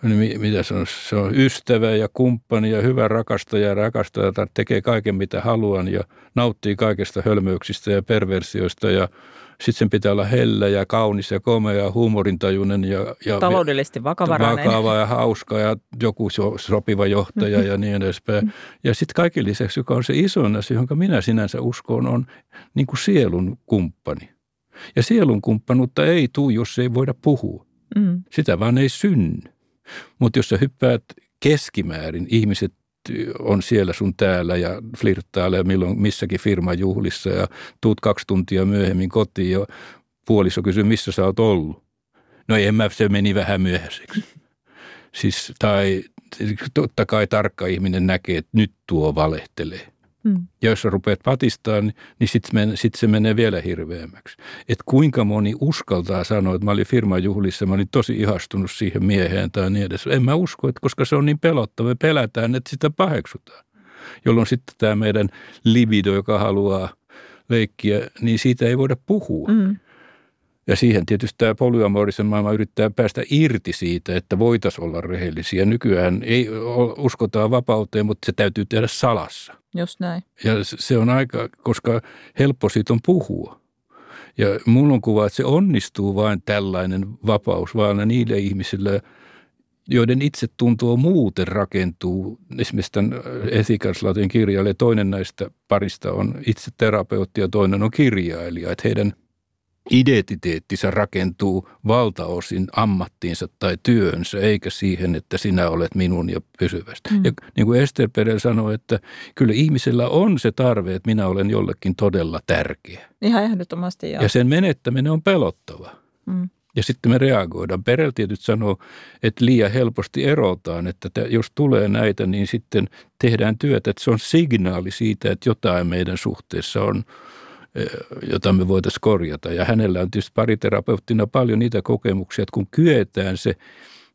niin mitä se on, se on ystävä ja kumppani ja hyvä rakastaja ja rakastaja, tekee kaiken mitä haluan ja nauttii kaikesta hölmöyksistä ja perversioista ja sitten sen pitää olla hellä ja kaunis ja komea ja huumorintajuinen ja, ja Taloudellisesti vakavarainen. vakava ja hauska ja joku so- sopiva johtaja ja niin edespäin. Ja sitten kaiken lisäksi, joka on se isoin asia, jonka minä sinänsä uskon, on niin kuin sielun kumppani. Ja sielun kumppanuutta ei tule, jos ei voida puhua. Mm. Sitä vaan ei synny. Mutta jos sä hyppäät keskimäärin, ihmiset on siellä sun täällä ja flirttailee milloin missäkin firmajuhlissa ja tuut kaksi tuntia myöhemmin kotiin ja puoliso kysyy, missä sä oot ollut. No en mä, se meni vähän myöhäiseksi. Siis, tai totta kai tarkka ihminen näkee, että nyt tuo valehtelee. Mm. Ja jos sä rupeat patistaa, niin, niin sitten sit se menee vielä hirveämmäksi. Että kuinka moni uskaltaa sanoa, että mä olin firmajuhlissa, mä olin tosi ihastunut siihen mieheen tai niin edes. En mä usko, että koska se on niin pelottava, me pelätään, että sitä paheksutaan. Jolloin sitten tämä meidän libido, joka haluaa leikkiä, niin siitä ei voida puhua. Mm. Ja siihen tietysti tämä polyamorisen maailma yrittää päästä irti siitä, että voitaisiin olla rehellisiä. Nykyään ei uskotaan vapauteen, mutta se täytyy tehdä salassa. Just näin. Ja se on aika, koska helppo siitä on puhua. Ja mulla on kuva, että se onnistuu vain tällainen vapaus, vaan niille ihmisille, joiden itse tuntuu muuten rakentuu. Esimerkiksi tämän esikanslaatin kirjalle toinen näistä parista on itse terapeutti ja toinen on kirjailija. Että heidän identiteettinsä rakentuu valtaosin ammattiinsa tai työnsä, eikä siihen, että sinä olet minun ja pysyvästi. Mm. Ja niin kuin Ester Perel sanoi, että kyllä ihmisellä on se tarve, että minä olen jollekin todella tärkeä. Ihan ehdottomasti joo. Ja sen menettäminen on pelottava. Mm. Ja sitten me reagoidaan. Perel tietysti sanoo, että liian helposti erotaan, että jos tulee näitä, niin sitten tehdään työtä, että se on signaali siitä, että jotain meidän suhteessa on – jota me voitaisiin korjata. Ja hänellä on tietysti pariterapeuttina paljon niitä kokemuksia, että kun kyetään se,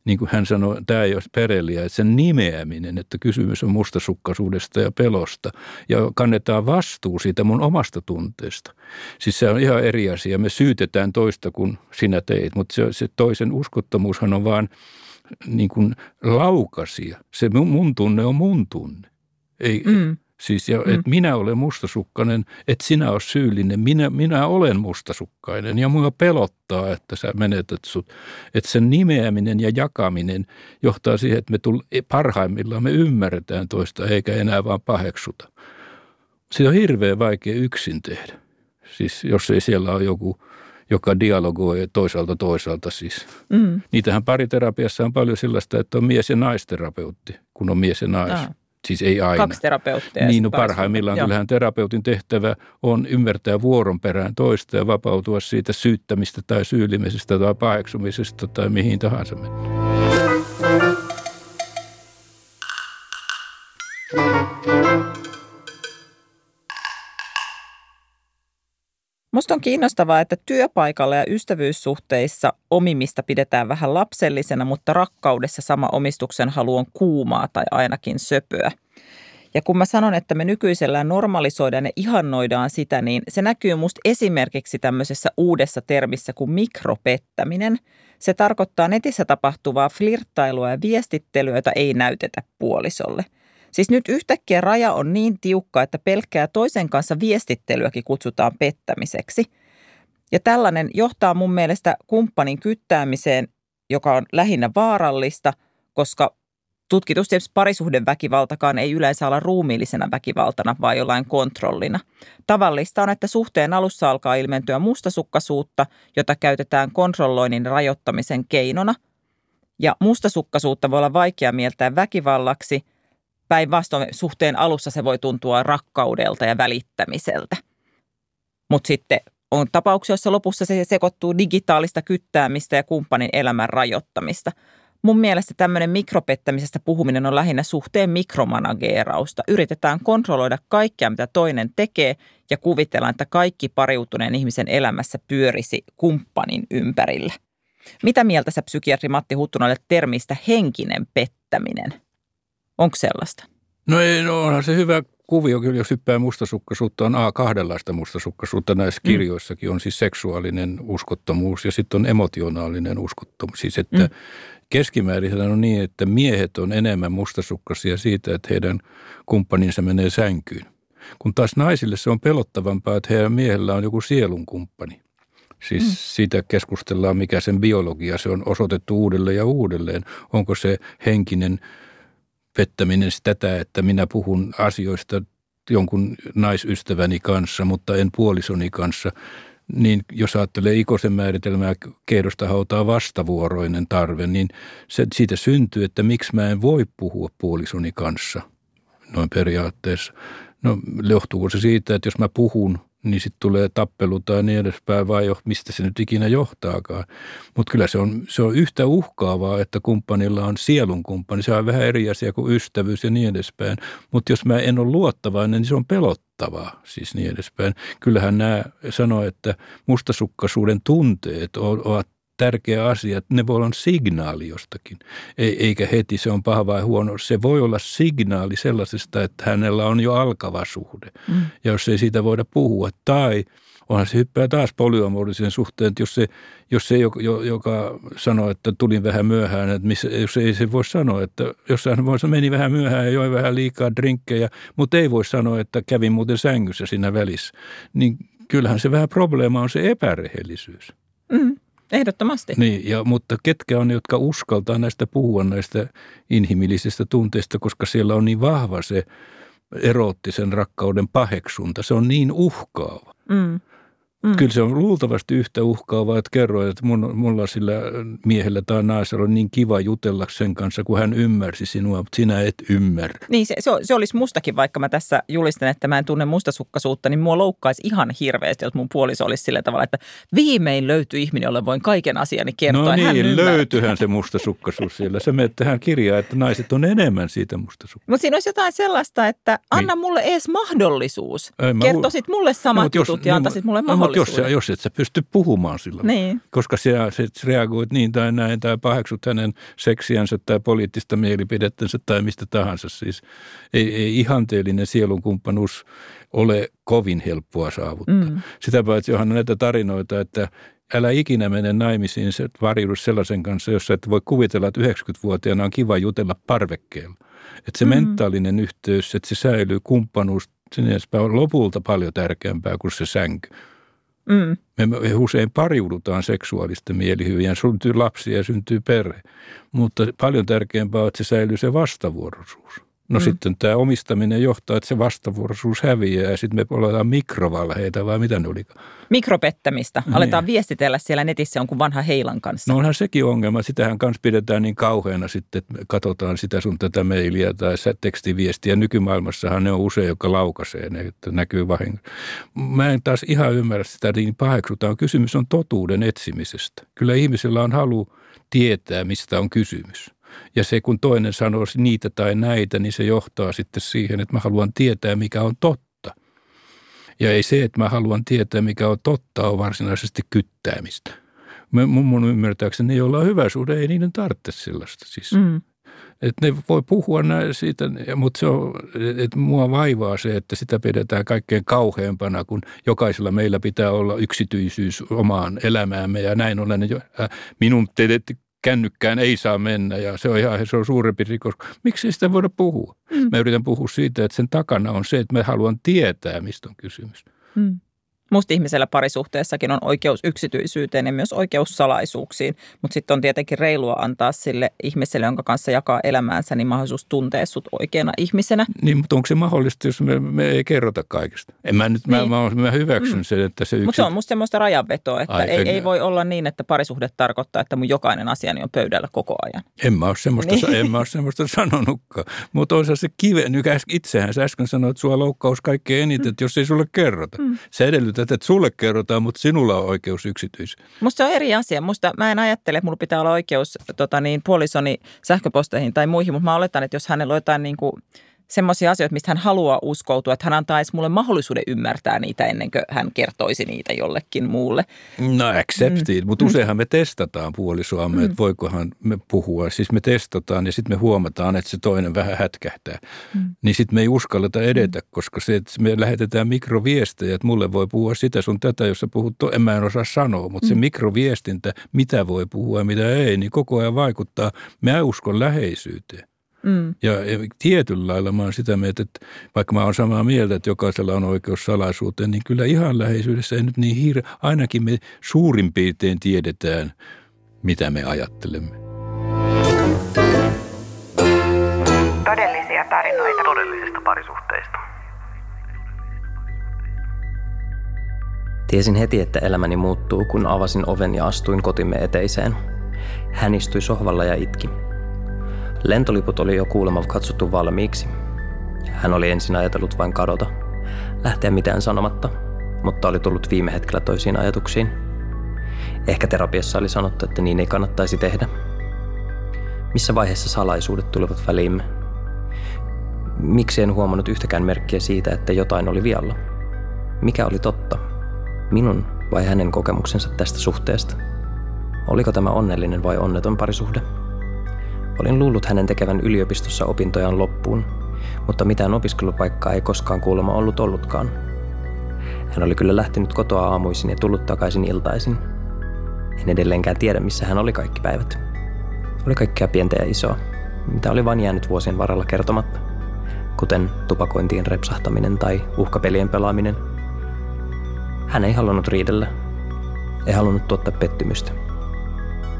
niin kuin hän sanoi, tämä ei ole pereliä, että sen nimeäminen, että kysymys on mustasukkaisuudesta ja pelosta ja kannetaan vastuu siitä mun omasta tunteesta. Siis se on ihan eri asia. Me syytetään toista kuin sinä teit, mutta se, se toisen uskottomuushan on vaan niin kuin laukasia. Se mun tunne on mun tunne. Ei, mm. Siis, ja, mm. että minä olen mustasukkainen, että sinä olet syyllinen. Minä, minä olen mustasukkainen ja minua pelottaa, että sä menetät sut. Että sen nimeäminen ja jakaminen johtaa siihen, että me tull, parhaimmillaan me ymmärretään toista eikä enää vaan paheksuta. Se on hirveän vaikea yksin tehdä. Siis jos ei siellä ole joku, joka dialogoi toisaalta toisaalta siis. Mm. Niitähän pariterapiassa on paljon sellaista, että on mies- ja naisterapeutti, kun on mies ja nais. Ah. Siis ei aina. Kaksi terapeuttia. Niin, no parhaimmillaan Joo. kyllähän terapeutin tehtävä on ymmärtää vuoron perään toista ja vapautua siitä syyttämistä tai syyllimisestä tai paheksumisesta tai mihin tahansa mennä. Musta on kiinnostavaa, että työpaikalla ja ystävyyssuhteissa omimista pidetään vähän lapsellisena, mutta rakkaudessa sama omistuksen halu on kuumaa tai ainakin söpöä. Ja kun mä sanon, että me nykyisellään normalisoidaan ja ihannoidaan sitä, niin se näkyy musta esimerkiksi tämmöisessä uudessa termissä kuin mikropettäminen. Se tarkoittaa netissä tapahtuvaa flirttailua ja viestittelyä, jota ei näytetä puolisolle – Siis nyt yhtäkkiä raja on niin tiukka, että pelkkää toisen kanssa viestittelyäkin kutsutaan pettämiseksi. Ja tällainen johtaa mun mielestä kumppanin kyttäämiseen, joka on lähinnä vaarallista, koska tutkitusti parisuhden väkivaltakaan ei yleensä olla ruumiillisena väkivaltana, vaan jollain kontrollina. Tavallista on, että suhteen alussa alkaa ilmentyä mustasukkaisuutta, jota käytetään kontrolloinnin rajoittamisen keinona. Ja mustasukkaisuutta voi olla vaikea mieltää väkivallaksi – Päinvastoin suhteen alussa se voi tuntua rakkaudelta ja välittämiseltä. Mutta sitten on tapauksia, joissa lopussa se sekoittuu digitaalista kyttäämistä ja kumppanin elämän rajoittamista. Mun mielestä tämmöinen mikropettämisestä puhuminen on lähinnä suhteen mikromanageerausta. Yritetään kontrolloida kaikkea, mitä toinen tekee ja kuvitellaan, että kaikki pariutuneen ihmisen elämässä pyörisi kumppanin ympärillä. Mitä mieltä sä psykiatri Matti Huttunen olet termistä henkinen pettäminen? Onko sellaista? No ei, no onhan se hyvä kuvio kyllä, jos hyppää mustasukkaisuutta, on A, kahdenlaista mustasukkaisuutta näissä mm. kirjoissakin. On siis seksuaalinen uskottomuus ja sitten on emotionaalinen uskottomuus. Siis että mm. keskimäärin on niin, että miehet on enemmän mustasukkaisia siitä, että heidän kumppaninsa menee sänkyyn. Kun taas naisille se on pelottavampaa, että heidän miehellä on joku sielun kumppani. Siis mm. siitä keskustellaan, mikä sen biologia, se on osoitettu uudelleen ja uudelleen. Onko se henkinen pettäminen tätä, että minä puhun asioista jonkun naisystäväni kanssa, mutta en puolisoni kanssa, niin jos ajattelee Ikosen määritelmää kehdosta hautaa vastavuoroinen tarve, niin se, siitä syntyy, että miksi mä en voi puhua puolisoni kanssa noin periaatteessa. No johtuuko se siitä, että jos mä puhun – niin sitten tulee tappelu tai niin edespäin, vai jo, mistä se nyt ikinä johtaakaan. Mutta kyllä se on, se on yhtä uhkaavaa, että kumppanilla on sielun kumppani. Se on vähän eri asia kuin ystävyys ja niin edespäin. Mutta jos mä en ole luottavainen, niin se on pelottavaa, siis niin edespäin. Kyllähän nämä sanoo, että mustasukkaisuuden tunteet ovat tärkeä asia, että ne voi olla signaali jostakin, eikä heti se on paha vai huono. Se voi olla signaali sellaisesta, että hänellä on jo alkava suhde, mm. ja jos ei siitä voida puhua. Tai onhan se hyppää taas polyamorisen suhteen, että jos se, jos se joka sanoo, että tulin vähän myöhään, että missä, jos ei se voi sanoa, että jossain voi meni vähän myöhään ja joi vähän liikaa drinkkejä, mutta ei voi sanoa, että kävin muuten sängyssä siinä välissä, niin kyllähän se vähän probleema on se epärehellisyys. Mm. Ehdottomasti. Niin, ja, mutta ketkä on ne, jotka uskaltaa näistä puhua näistä inhimillisistä tunteista, koska siellä on niin vahva se eroottisen rakkauden paheksunta. Se on niin uhkaava. Mm. Mm. Kyllä se on luultavasti yhtä uhkaavaa, että kerroin, että mun, mulla sillä miehellä tai naisella on niin kiva jutella sen kanssa, kun hän ymmärsi sinua, mutta sinä et ymmärrä. Niin, se, se, se olisi mustakin, vaikka mä tässä julisten, että mä en tunne mustasukkaisuutta, niin mua loukkaisi ihan hirveästi, jos mun puoliso olisi sillä tavalla, että viimein löytyy ihminen, jolle voin kaiken asiani kertoa. No niin, hän löytyyhän se mustasukkaisuus siellä. Se menet tähän kirjaan, että naiset on enemmän siitä mustasukkaisuudesta. Mutta siinä olisi jotain sellaista, että anna niin. mulle edes mahdollisuus. Kertoisit mulle samat no, jutut jos, ja antaisit mulle mahdollisuus. No, jos, jos et sä pysty puhumaan silloin. Niin. Koska sä, sä reagoit niin tai näin tai paheksut hänen seksiänsä tai poliittista mielipidettänsä tai mistä tahansa. Siis ei, ei ihanteellinen sielunkumppanuus ole kovin helppoa saavuttaa. Mm. Sitä paitsi onhan näitä tarinoita, että älä ikinä mene naimisiin se varjoudu sellaisen kanssa, jossa et voi kuvitella, että 90-vuotiaana on kiva jutella parvekkeella. Että se mm. mentaalinen yhteys, että se säilyy, kumppanuus, sinne on lopulta paljon tärkeämpää kuin se sänky. Mm. Me usein pariudutaan seksuaalisten mielihyvien, syntyy lapsia ja syntyy perhe, mutta paljon tärkeämpää on, että se säilyy se vastavuoroisuus. No mm. sitten tämä omistaminen johtaa, että se vastavuoroisuus häviää ja sitten me oletaan mikrovalheita vai mitä ne oli? Mikropettämistä. Niin. Aletaan viestitellä siellä netissä jonkun vanha heilan kanssa. No onhan sekin ongelma. Sitähän kanssa pidetään niin kauheana sitten, että katsotaan sitä sun tätä mailia tai tekstiviestiä. Nykymaailmassahan ne on usein, joka laukaisee ne, että näkyy vahinko. Mä en taas ihan ymmärrä sitä, niin paheksutaan. Kysymys on totuuden etsimisestä. Kyllä ihmisellä on halu tietää, mistä on kysymys. Ja se, kun toinen sanoo niitä tai näitä, niin se johtaa sitten siihen, että mä haluan tietää, mikä on totta. Ja ei se, että mä haluan tietää, mikä on totta, on varsinaisesti kyttäämistä. Mun, mun ymmärtääkseni, joilla on hyvä suhde, ei niiden tarvitse sellaista. Siis. Mm. Et ne voi puhua näin siitä, mutta se on, et mua vaivaa se, että sitä pidetään kaikkein kauheampana, kun jokaisella meillä pitää olla yksityisyys omaan elämäämme ja näin ollen minun kännykkään ei saa mennä ja se on ihan se on suurempi rikos. Miksi sitä voida puhua? Mm. Mä yritän puhua siitä, että sen takana on se, että mä haluan tietää, mistä on kysymys. Mm. Musta ihmisellä parisuhteessakin on oikeus yksityisyyteen ja myös oikeus salaisuuksiin, mutta sitten on tietenkin reilua antaa sille ihmiselle, jonka kanssa jakaa elämäänsä, niin mahdollisuus tuntea sut oikeana ihmisenä. Niin, mutta onko se mahdollista, jos me, me ei kerrota kaikesta? En mä nyt, niin. mä, mä, mä hyväksyn mm. sen, että se yksi... Mutta se on musta semmoista rajanvetoa, että Ai, ei, ei voi olla niin, että parisuhde tarkoittaa, että mun jokainen asiani on pöydällä koko ajan. En mä ole semmoista, niin. en mä ole semmoista sanonutkaan, mutta on se kive, nyt itsehän sä äsken sanoit, että sua loukkaus kaikkein eniten, mm. jos ei sulle kerrota. Mm. Se edellyttää tätä, että sulle kerrotaan, mutta sinulla on oikeus yksityiseen. Musta se on eri asia. Musta mä en ajattele, että mulla pitää olla oikeus tota niin, puolisoni sähköposteihin tai muihin, mutta mä oletan, että jos hänellä on jotain niin kuin – semmoisia asioita, mistä hän haluaa uskoutua, että hän antaisi mulle mahdollisuuden ymmärtää niitä ennen kuin hän kertoisi niitä jollekin muulle. No accepted, mm. mutta useinhan me testataan puolisoamme, mm. että voikohan me puhua. Siis me testataan ja sitten me huomataan, että se toinen vähän hätkähtää. Mm. Niin sitten me ei uskalleta edetä, mm. koska se, että me lähetetään mikroviestejä, että mulle voi puhua sitä sun tätä, jos sä puhut, to- en mä en osaa sanoa, mutta mm. se mikroviestintä, mitä voi puhua ja mitä ei, niin koko ajan vaikuttaa. Mä uskon läheisyyteen. Mm. Ja tietyllä lailla mä oon sitä mieltä, että vaikka mä oon samaa mieltä, että jokaisella on oikeus salaisuuteen, niin kyllä ihan läheisyydessä ei nyt niin hiir... Ainakin me suurin piirtein tiedetään, mitä me ajattelemme. Todellisia tarinoita todellisista parisuhteista. Tiesin heti, että elämäni muuttuu, kun avasin oven ja astuin kotimme eteiseen. Hän istui sohvalla ja itki. Lentoliput oli jo kuulemma katsottu valmiiksi. Hän oli ensin ajatellut vain kadota, lähteä mitään sanomatta, mutta oli tullut viime hetkellä toisiin ajatuksiin. Ehkä terapiassa oli sanottu, että niin ei kannattaisi tehdä. Missä vaiheessa salaisuudet tulivat väliimme? Miksi en huomannut yhtäkään merkkiä siitä, että jotain oli vialla? Mikä oli totta? Minun vai hänen kokemuksensa tästä suhteesta? Oliko tämä onnellinen vai onneton parisuhde? Olin luullut hänen tekevän yliopistossa opintojaan loppuun, mutta mitään opiskelupaikkaa ei koskaan kuulemma ollut ollutkaan. Hän oli kyllä lähtenyt kotoa aamuisin ja tullut takaisin iltaisin. En edelleenkään tiedä, missä hän oli kaikki päivät. Oli kaikkea pientä ja isoa, mitä oli vain jäänyt vuosien varrella kertomatta, kuten tupakointiin repsahtaminen tai uhkapelien pelaaminen. Hän ei halunnut riidellä, ei halunnut tuottaa pettymystä.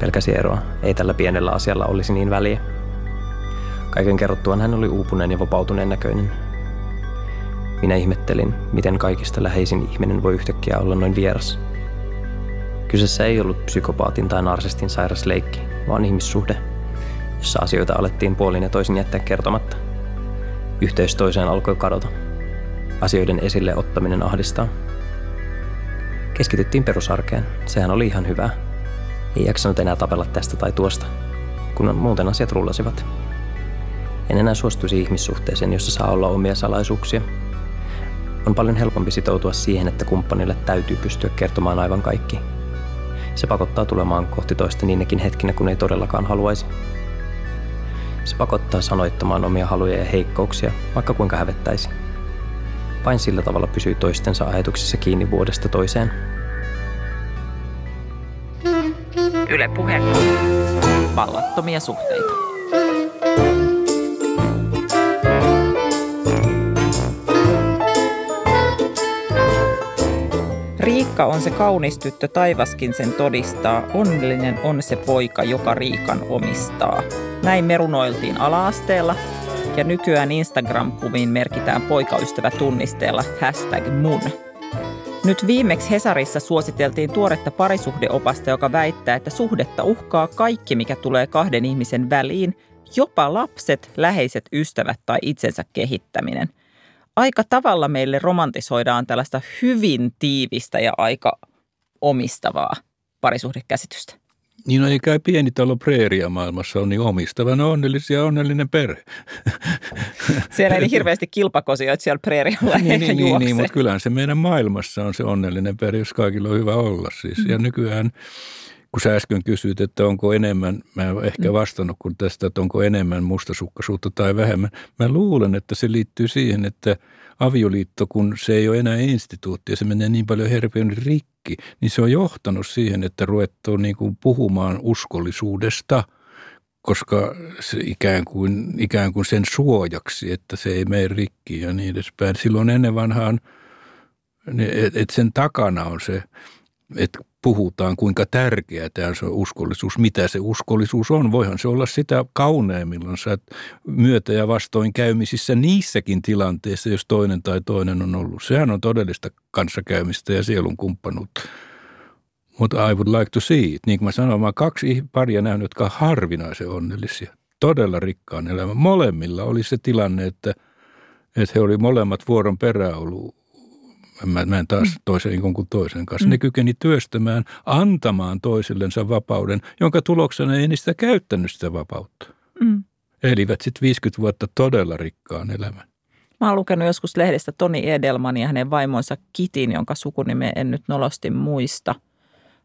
Pelkäsi eroa, ei tällä pienellä asialla olisi niin väliä. Kaiken kerrottuaan hän oli uupuneen ja vapautuneen näköinen. Minä ihmettelin, miten kaikista läheisin ihminen voi yhtäkkiä olla noin vieras. Kyseessä ei ollut psykopaatin tai narsistin sairas leikki, vaan ihmissuhde, jossa asioita alettiin puolin ja toisin jättää kertomatta. Yhteys toiseen alkoi kadota. Asioiden esille ottaminen ahdistaa. Keskityttiin perusarkeen. Sehän oli ihan hyvää. Ei jaksanut enää tapella tästä tai tuosta, kun muuten asiat rullasivat. En enää suostuisi ihmissuhteeseen, jossa saa olla omia salaisuuksia. On paljon helpompi sitoutua siihen, että kumppanille täytyy pystyä kertomaan aivan kaikki. Se pakottaa tulemaan kohti toista niinkin hetkinä, kun ei todellakaan haluaisi. Se pakottaa sanoittamaan omia haluja ja heikkouksia, vaikka kuinka hävettäisi. Vain sillä tavalla pysyy toistensa ajatuksissa kiinni vuodesta toiseen. Yle Puhe. Vallattomia suhteita. Riikka on se kaunis tyttö, taivaskin sen todistaa. Onnellinen on se poika, joka Riikan omistaa. Näin merunoiltiin alaasteella ja nykyään Instagram-kuviin merkitään poikaystävä tunnisteella hashtag mun. Nyt viimeksi Hesarissa suositeltiin tuoretta parisuhdeopasta, joka väittää, että suhdetta uhkaa kaikki, mikä tulee kahden ihmisen väliin, jopa lapset, läheiset ystävät tai itsensä kehittäminen. Aika tavalla meille romantisoidaan tällaista hyvin tiivistä ja aika omistavaa parisuhdekäsitystä. Niin no ei kai pienitalo preeria maailmassa on niin omistavan onnellisia onnellinen perhe. Siellä ei niin hirveästi kilpakosioita siellä preerialla niin, niin, niin, niin, mutta kyllähän se meidän maailmassa on se onnellinen perhe, jos kaikilla on hyvä olla siis. Mm. Ja nykyään, kun sä äsken kysyit, että onko enemmän, mä en ehkä mm. vastannut kuin tästä, että onko enemmän mustasukkaisuutta tai vähemmän. Mä luulen, että se liittyy siihen, että avioliitto, kun se ei ole enää instituutti ja se menee niin paljon herpiön rikki, niin se on johtanut siihen, että ruvettu niin kuin puhumaan uskollisuudesta, koska se ikään kuin, ikään kuin sen suojaksi, että se ei mene rikki ja niin edespäin. Silloin ennen vanhaan, että et sen takana on se, että puhutaan, kuinka tärkeää tämä on uskollisuus, mitä se uskollisuus on. Voihan se olla sitä kauneimmillaan sä myötä- ja vastoin käymisissä niissäkin tilanteissa, jos toinen tai toinen on ollut. Sehän on todellista kanssakäymistä ja sielun kumppanuutta. Mutta I would like to see it. Niin kuin mä sanoin, mä olen kaksi paria nähnyt, jotka ovat harvinaisen onnellisia. Todella rikkaan elämän. Molemmilla oli se tilanne, että, että he oli molemmat vuoron perään ollut mä, mä en taas mm. toisen niin kuin toisen kanssa. Mm. Ne kykeni työstämään, antamaan toisillensa vapauden, jonka tuloksena ei niistä käyttänyt sitä vapautta. Mm. Elivät sitten 50 vuotta todella rikkaan elämän. Mä oon lukenut joskus lehdestä Toni Edelman ja hänen vaimonsa Kitin, jonka sukunimeä en nyt nolosti muista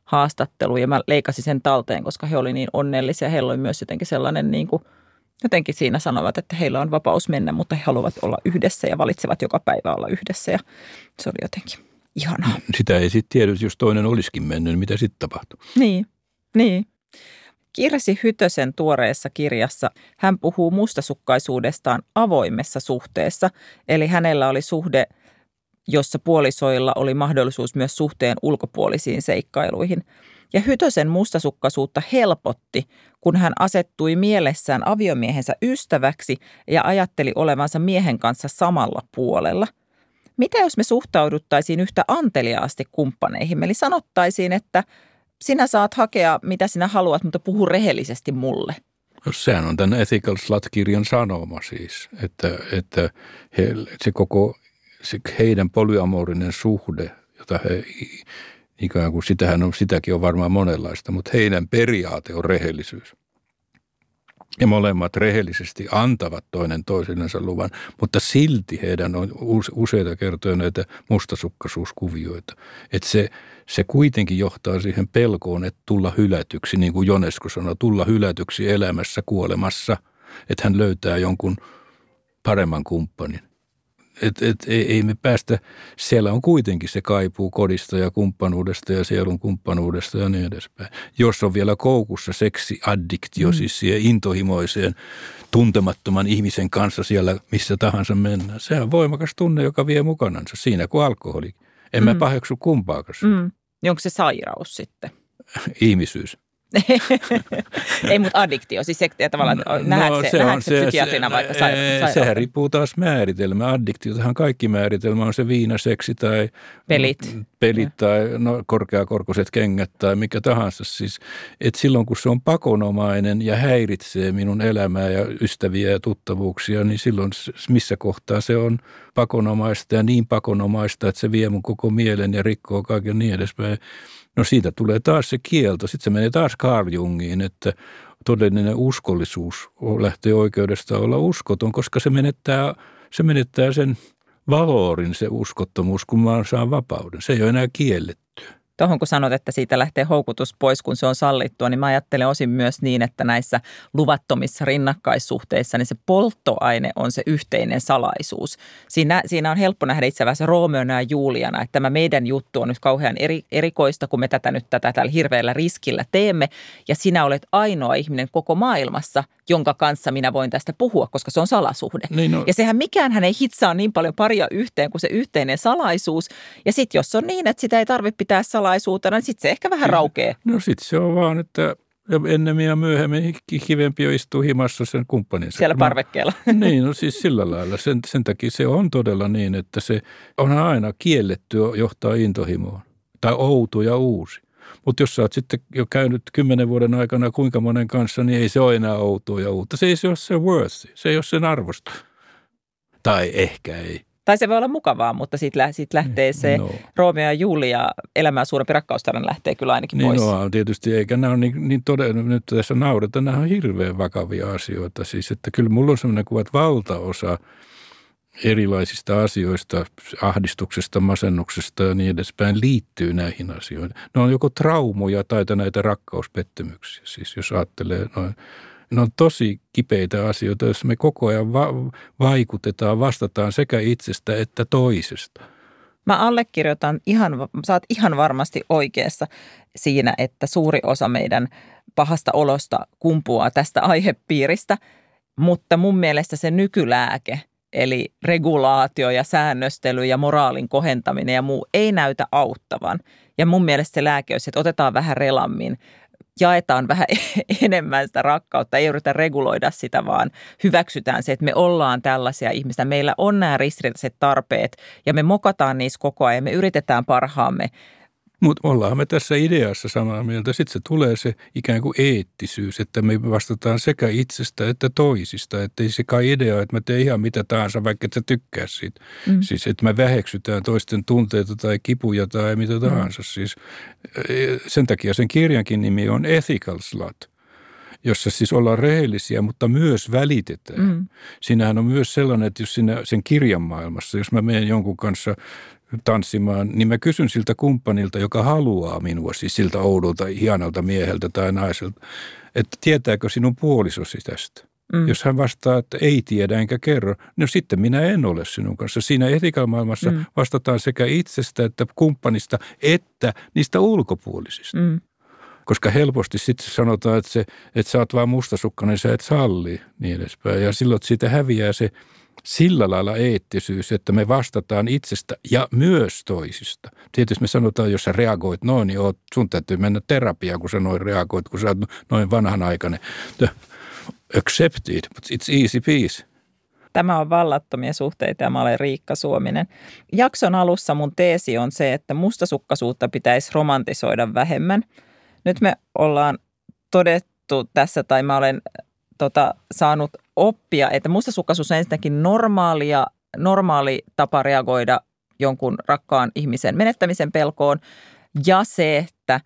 haastattelu. Ja mä leikasin sen talteen, koska he oli niin onnellisia. Heillä oli myös jotenkin sellainen niin kuin – jotenkin siinä sanovat, että heillä on vapaus mennä, mutta he haluavat olla yhdessä ja valitsevat joka päivä olla yhdessä ja se oli jotenkin ihanaa. Sitä ei sitten tiedä, jos toinen olisikin mennyt, niin mitä sitten tapahtuu. Niin, niin. Kirsi Hytösen tuoreessa kirjassa hän puhuu mustasukkaisuudestaan avoimessa suhteessa, eli hänellä oli suhde, jossa puolisoilla oli mahdollisuus myös suhteen ulkopuolisiin seikkailuihin. Ja Hytösen mustasukkaisuutta helpotti, kun hän asettui mielessään aviomiehensä ystäväksi ja ajatteli olevansa miehen kanssa samalla puolella. Mitä jos me suhtauduttaisiin yhtä anteliaasti kumppaneihin? Eli sanottaisiin, että sinä saat hakea mitä sinä haluat, mutta puhu rehellisesti mulle. No, sehän on tämän Ethical Slut-kirjan sanoma siis, että, että he, se koko se heidän polyamorinen suhde, jota he ikään kuin, sitähän on, sitäkin on varmaan monenlaista, mutta heidän periaate on rehellisyys. Ja molemmat rehellisesti antavat toinen toisillensa luvan, mutta silti heidän on useita kertoja näitä mustasukkaisuuskuvioita. Että se, se kuitenkin johtaa siihen pelkoon, että tulla hylätyksi, niin kuin Jonesko sanoi, tulla hylätyksi elämässä, kuolemassa, että hän löytää jonkun paremman kumppanin et, et, ei, ei me päästä, siellä on kuitenkin se kaipuu kodista ja kumppanuudesta ja sielun kumppanuudesta ja niin edespäin. Jos on vielä koukussa seksiaddiktio, mm. siis siihen intohimoiseen tuntemattoman ihmisen kanssa siellä missä tahansa mennään. Sehän on voimakas tunne, joka vie mukanansa siinä kuin alkoholi. En mm. mä paheksu kumpaakaan. Mm. Niin onko se sairaus sitten? Ihmisyys. Ei, mutta addiktio, siis se, tavallaan, no, nähdäänkö se, se, nähdäänkö se, se psykiatrina se, vaikka sairautena? Sehän riippuu taas määritelmä. Addiktiotahan kaikki määritelmä on se viinaseksi tai pelit, pelit tai no, korkeakorkoiset kengät tai mikä tahansa. Siis, et silloin kun se on pakonomainen ja häiritsee minun elämää ja ystäviä ja tuttavuuksia, niin silloin missä kohtaa se on pakonomaista ja niin pakonomaista, että se vie mun koko mielen ja rikkoo kaiken niin edespäin. No siitä tulee taas se kielto. Sitten se menee taas Carl Jungiin, että todellinen uskollisuus lähtee oikeudesta olla uskoton, koska se menettää, se menettää sen valorin, se uskottomuus, kun mä saan vapauden. Se ei ole enää kiellettyä tuohon kun sanot, että siitä lähtee houkutus pois, kun se on sallittua, niin mä ajattelen osin myös niin, että näissä luvattomissa rinnakkaissuhteissa niin se polttoaine on se yhteinen salaisuus. Siinä, siinä on helppo nähdä itse asiassa Roomeona ja Juliana, että tämä meidän juttu on nyt kauhean eri, erikoista, kun me tätä nyt tätä tällä hirveällä riskillä teemme. Ja sinä olet ainoa ihminen koko maailmassa, jonka kanssa minä voin tästä puhua, koska se on salasuhde. Niin no. Ja sehän mikään hän ei hitsaa niin paljon paria yhteen kuin se yhteinen salaisuus. Ja sitten jos on niin, että sitä ei tarvitse pitää salaisuutena, niin sitten se ehkä vähän raukee. No sitten se on vaan, että ennemmin ja myöhemmin kivempi jo istuu himassa sen kumppaninsa. Siellä parvekkeella. No, niin, no siis sillä lailla. Sen, sen takia se on todella niin, että se on aina kielletty johtaa intohimoon. Tai outo ja uusi. Mutta jos sä oot sitten jo käynyt kymmenen vuoden aikana kuinka monen kanssa, niin ei se ole enää outoa ja uutta. Se ei se ole se worth, se ei ole sen arvosta. Tai ehkä ei. Tai se voi olla mukavaa, mutta sitten sit lähtee se no. Romeo ja Julia, elämää suurempi rakkaustarina lähtee kyllä ainakin niin pois. No tietysti, eikä nämä ole niin, niin todella, nyt tässä naurata, nämä on hirveän vakavia asioita. Siis, että kyllä mulla on sellainen kuva, että valtaosa erilaisista asioista, ahdistuksesta, masennuksesta ja niin edespäin liittyy näihin asioihin. Ne on joko traumoja tai näitä rakkauspettymyksiä. Siis jos ajattelee noin ne on tosi kipeitä asioita, jos me koko ajan va- vaikutetaan, vastataan sekä itsestä että toisesta. Mä allekirjoitan ihan, sä oot ihan varmasti oikeassa siinä, että suuri osa meidän pahasta olosta kumpuaa tästä aihepiiristä, mutta mun mielestä se nykylääke, eli regulaatio ja säännöstely ja moraalin kohentaminen ja muu ei näytä auttavan. Ja mun mielestä se lääke olisi, että otetaan vähän relammin jaetaan vähän enemmän sitä rakkautta, ei yritä reguloida sitä, vaan hyväksytään se, että me ollaan tällaisia ihmisiä. Meillä on nämä ristiriitaiset tarpeet ja me mokataan niissä koko ajan, me yritetään parhaamme mutta ollaan me tässä ideassa samaa mieltä. Sitten se tulee se ikään kuin eettisyys, että me vastataan sekä itsestä että toisista. Että ei se kai idea, että mä teen ihan mitä tahansa, vaikka et sä tykkää siitä. Mm. Siis että me väheksytään toisten tunteita tai kipuja tai mitä mm. tahansa. Mm. Siis, e, sen takia sen kirjankin nimi on Ethical Slut jossa siis ollaan rehellisiä, mutta myös välitetään. Mm. Siinähän on myös sellainen, että jos siinä, sen kirjan maailmassa, jos mä menen jonkun kanssa tanssimaan, niin mä kysyn siltä kumppanilta, joka haluaa minua, siis siltä oudolta, hienolta mieheltä tai naiselta, että tietääkö sinun puolisosi tästä? Mm. Jos hän vastaa, että ei tiedä enkä kerro, no sitten minä en ole sinun kanssa. Siinä etikalmaailmassa mm. vastataan sekä itsestä että kumppanista että niistä ulkopuolisista. Mm. koska helposti sitten sanotaan, että, se, että sä oot vaan mustasukkainen, sä et salli niin edespäin. Ja silloin siitä häviää se sillä lailla eettisyys, että me vastataan itsestä ja myös toisista. Tietysti me sanotaan, jos sä reagoit noin, niin oot, sun täytyy mennä terapiaan, kun sä noin reagoit, kun sä oot noin vanhanaikainen. Accept it, but it's easy peasy. Tämä on vallattomia suhteita ja mä olen Riikka Suominen. Jakson alussa mun teesi on se, että mustasukkaisuutta pitäisi romantisoida vähemmän. Nyt me ollaan todettu tässä, tai mä olen tota, saanut oppia, että mustasukkaisuus on ensinnäkin normaalia, normaali tapa reagoida jonkun rakkaan ihmisen menettämisen pelkoon. Ja se, että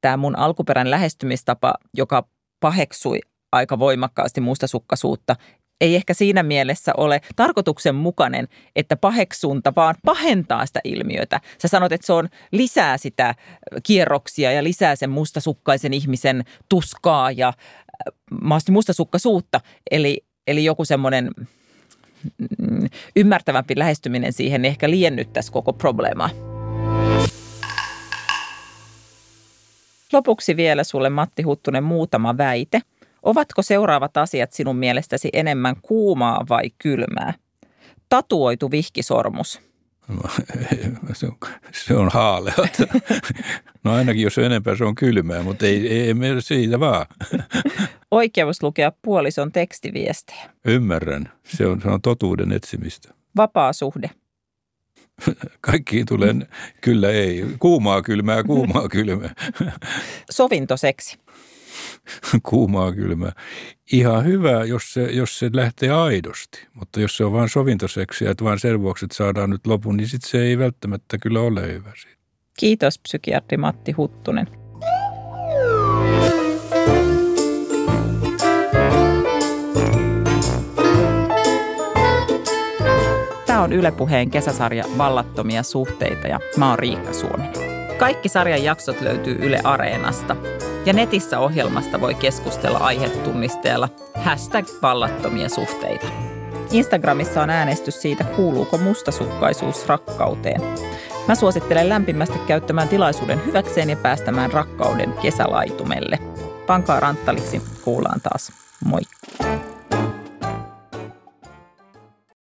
tämä mun alkuperäinen lähestymistapa, joka paheksui aika voimakkaasti mustasukkaisuutta, ei ehkä siinä mielessä ole tarkoituksenmukainen, että paheksunta vaan pahentaa sitä ilmiötä. Sä sanot, että se on lisää sitä kierroksia ja lisää sen mustasukkaisen ihmisen tuskaa ja äh, mustasukkaisuutta. Eli, eli joku semmoinen mm, ymmärtävämpi lähestyminen siihen ehkä liennyttäisi koko probleemaa. Lopuksi vielä sulle Matti Huttunen muutama väite – Ovatko seuraavat asiat sinun mielestäsi enemmän kuumaa vai kylmää? Tatuoitu vihkisormus. Se on, se on haalea. No ainakin jos on enempää, se on kylmää, mutta ei, ei, ei siitä vaan. Oikeus lukea puolison tekstiviestejä. Ymmärrän. Se on, se on totuuden etsimistä. Vapaa suhde. Kaikkiin tulee kyllä ei. Kuumaa kylmää, kuumaa kylmää. Sovintoseksi. kuumaa kylmää. Ihan hyvä, jos se, jos se lähtee aidosti, mutta jos se on vain sovintoseksiä, että vain sen vuoksi, että saadaan nyt lopun, niin sitten se ei välttämättä kyllä ole hyvä siitä. Kiitos psykiatri Matti Huttunen. Tämä on Yle Puheen kesäsarja Vallattomia suhteita ja mä oon Riikka Suominen. Kaikki sarjan jaksot löytyy Yle Areenasta – ja netissä ohjelmasta voi keskustella aihetunnisteella hashtag vallattomia suhteita. Instagramissa on äänestys siitä, kuuluuko mustasukkaisuus rakkauteen. Mä suosittelen lämpimästi käyttämään tilaisuuden hyväkseen ja päästämään rakkauden kesälaitumelle. Pankaa ranttaliksi, kuullaan taas. Moikka!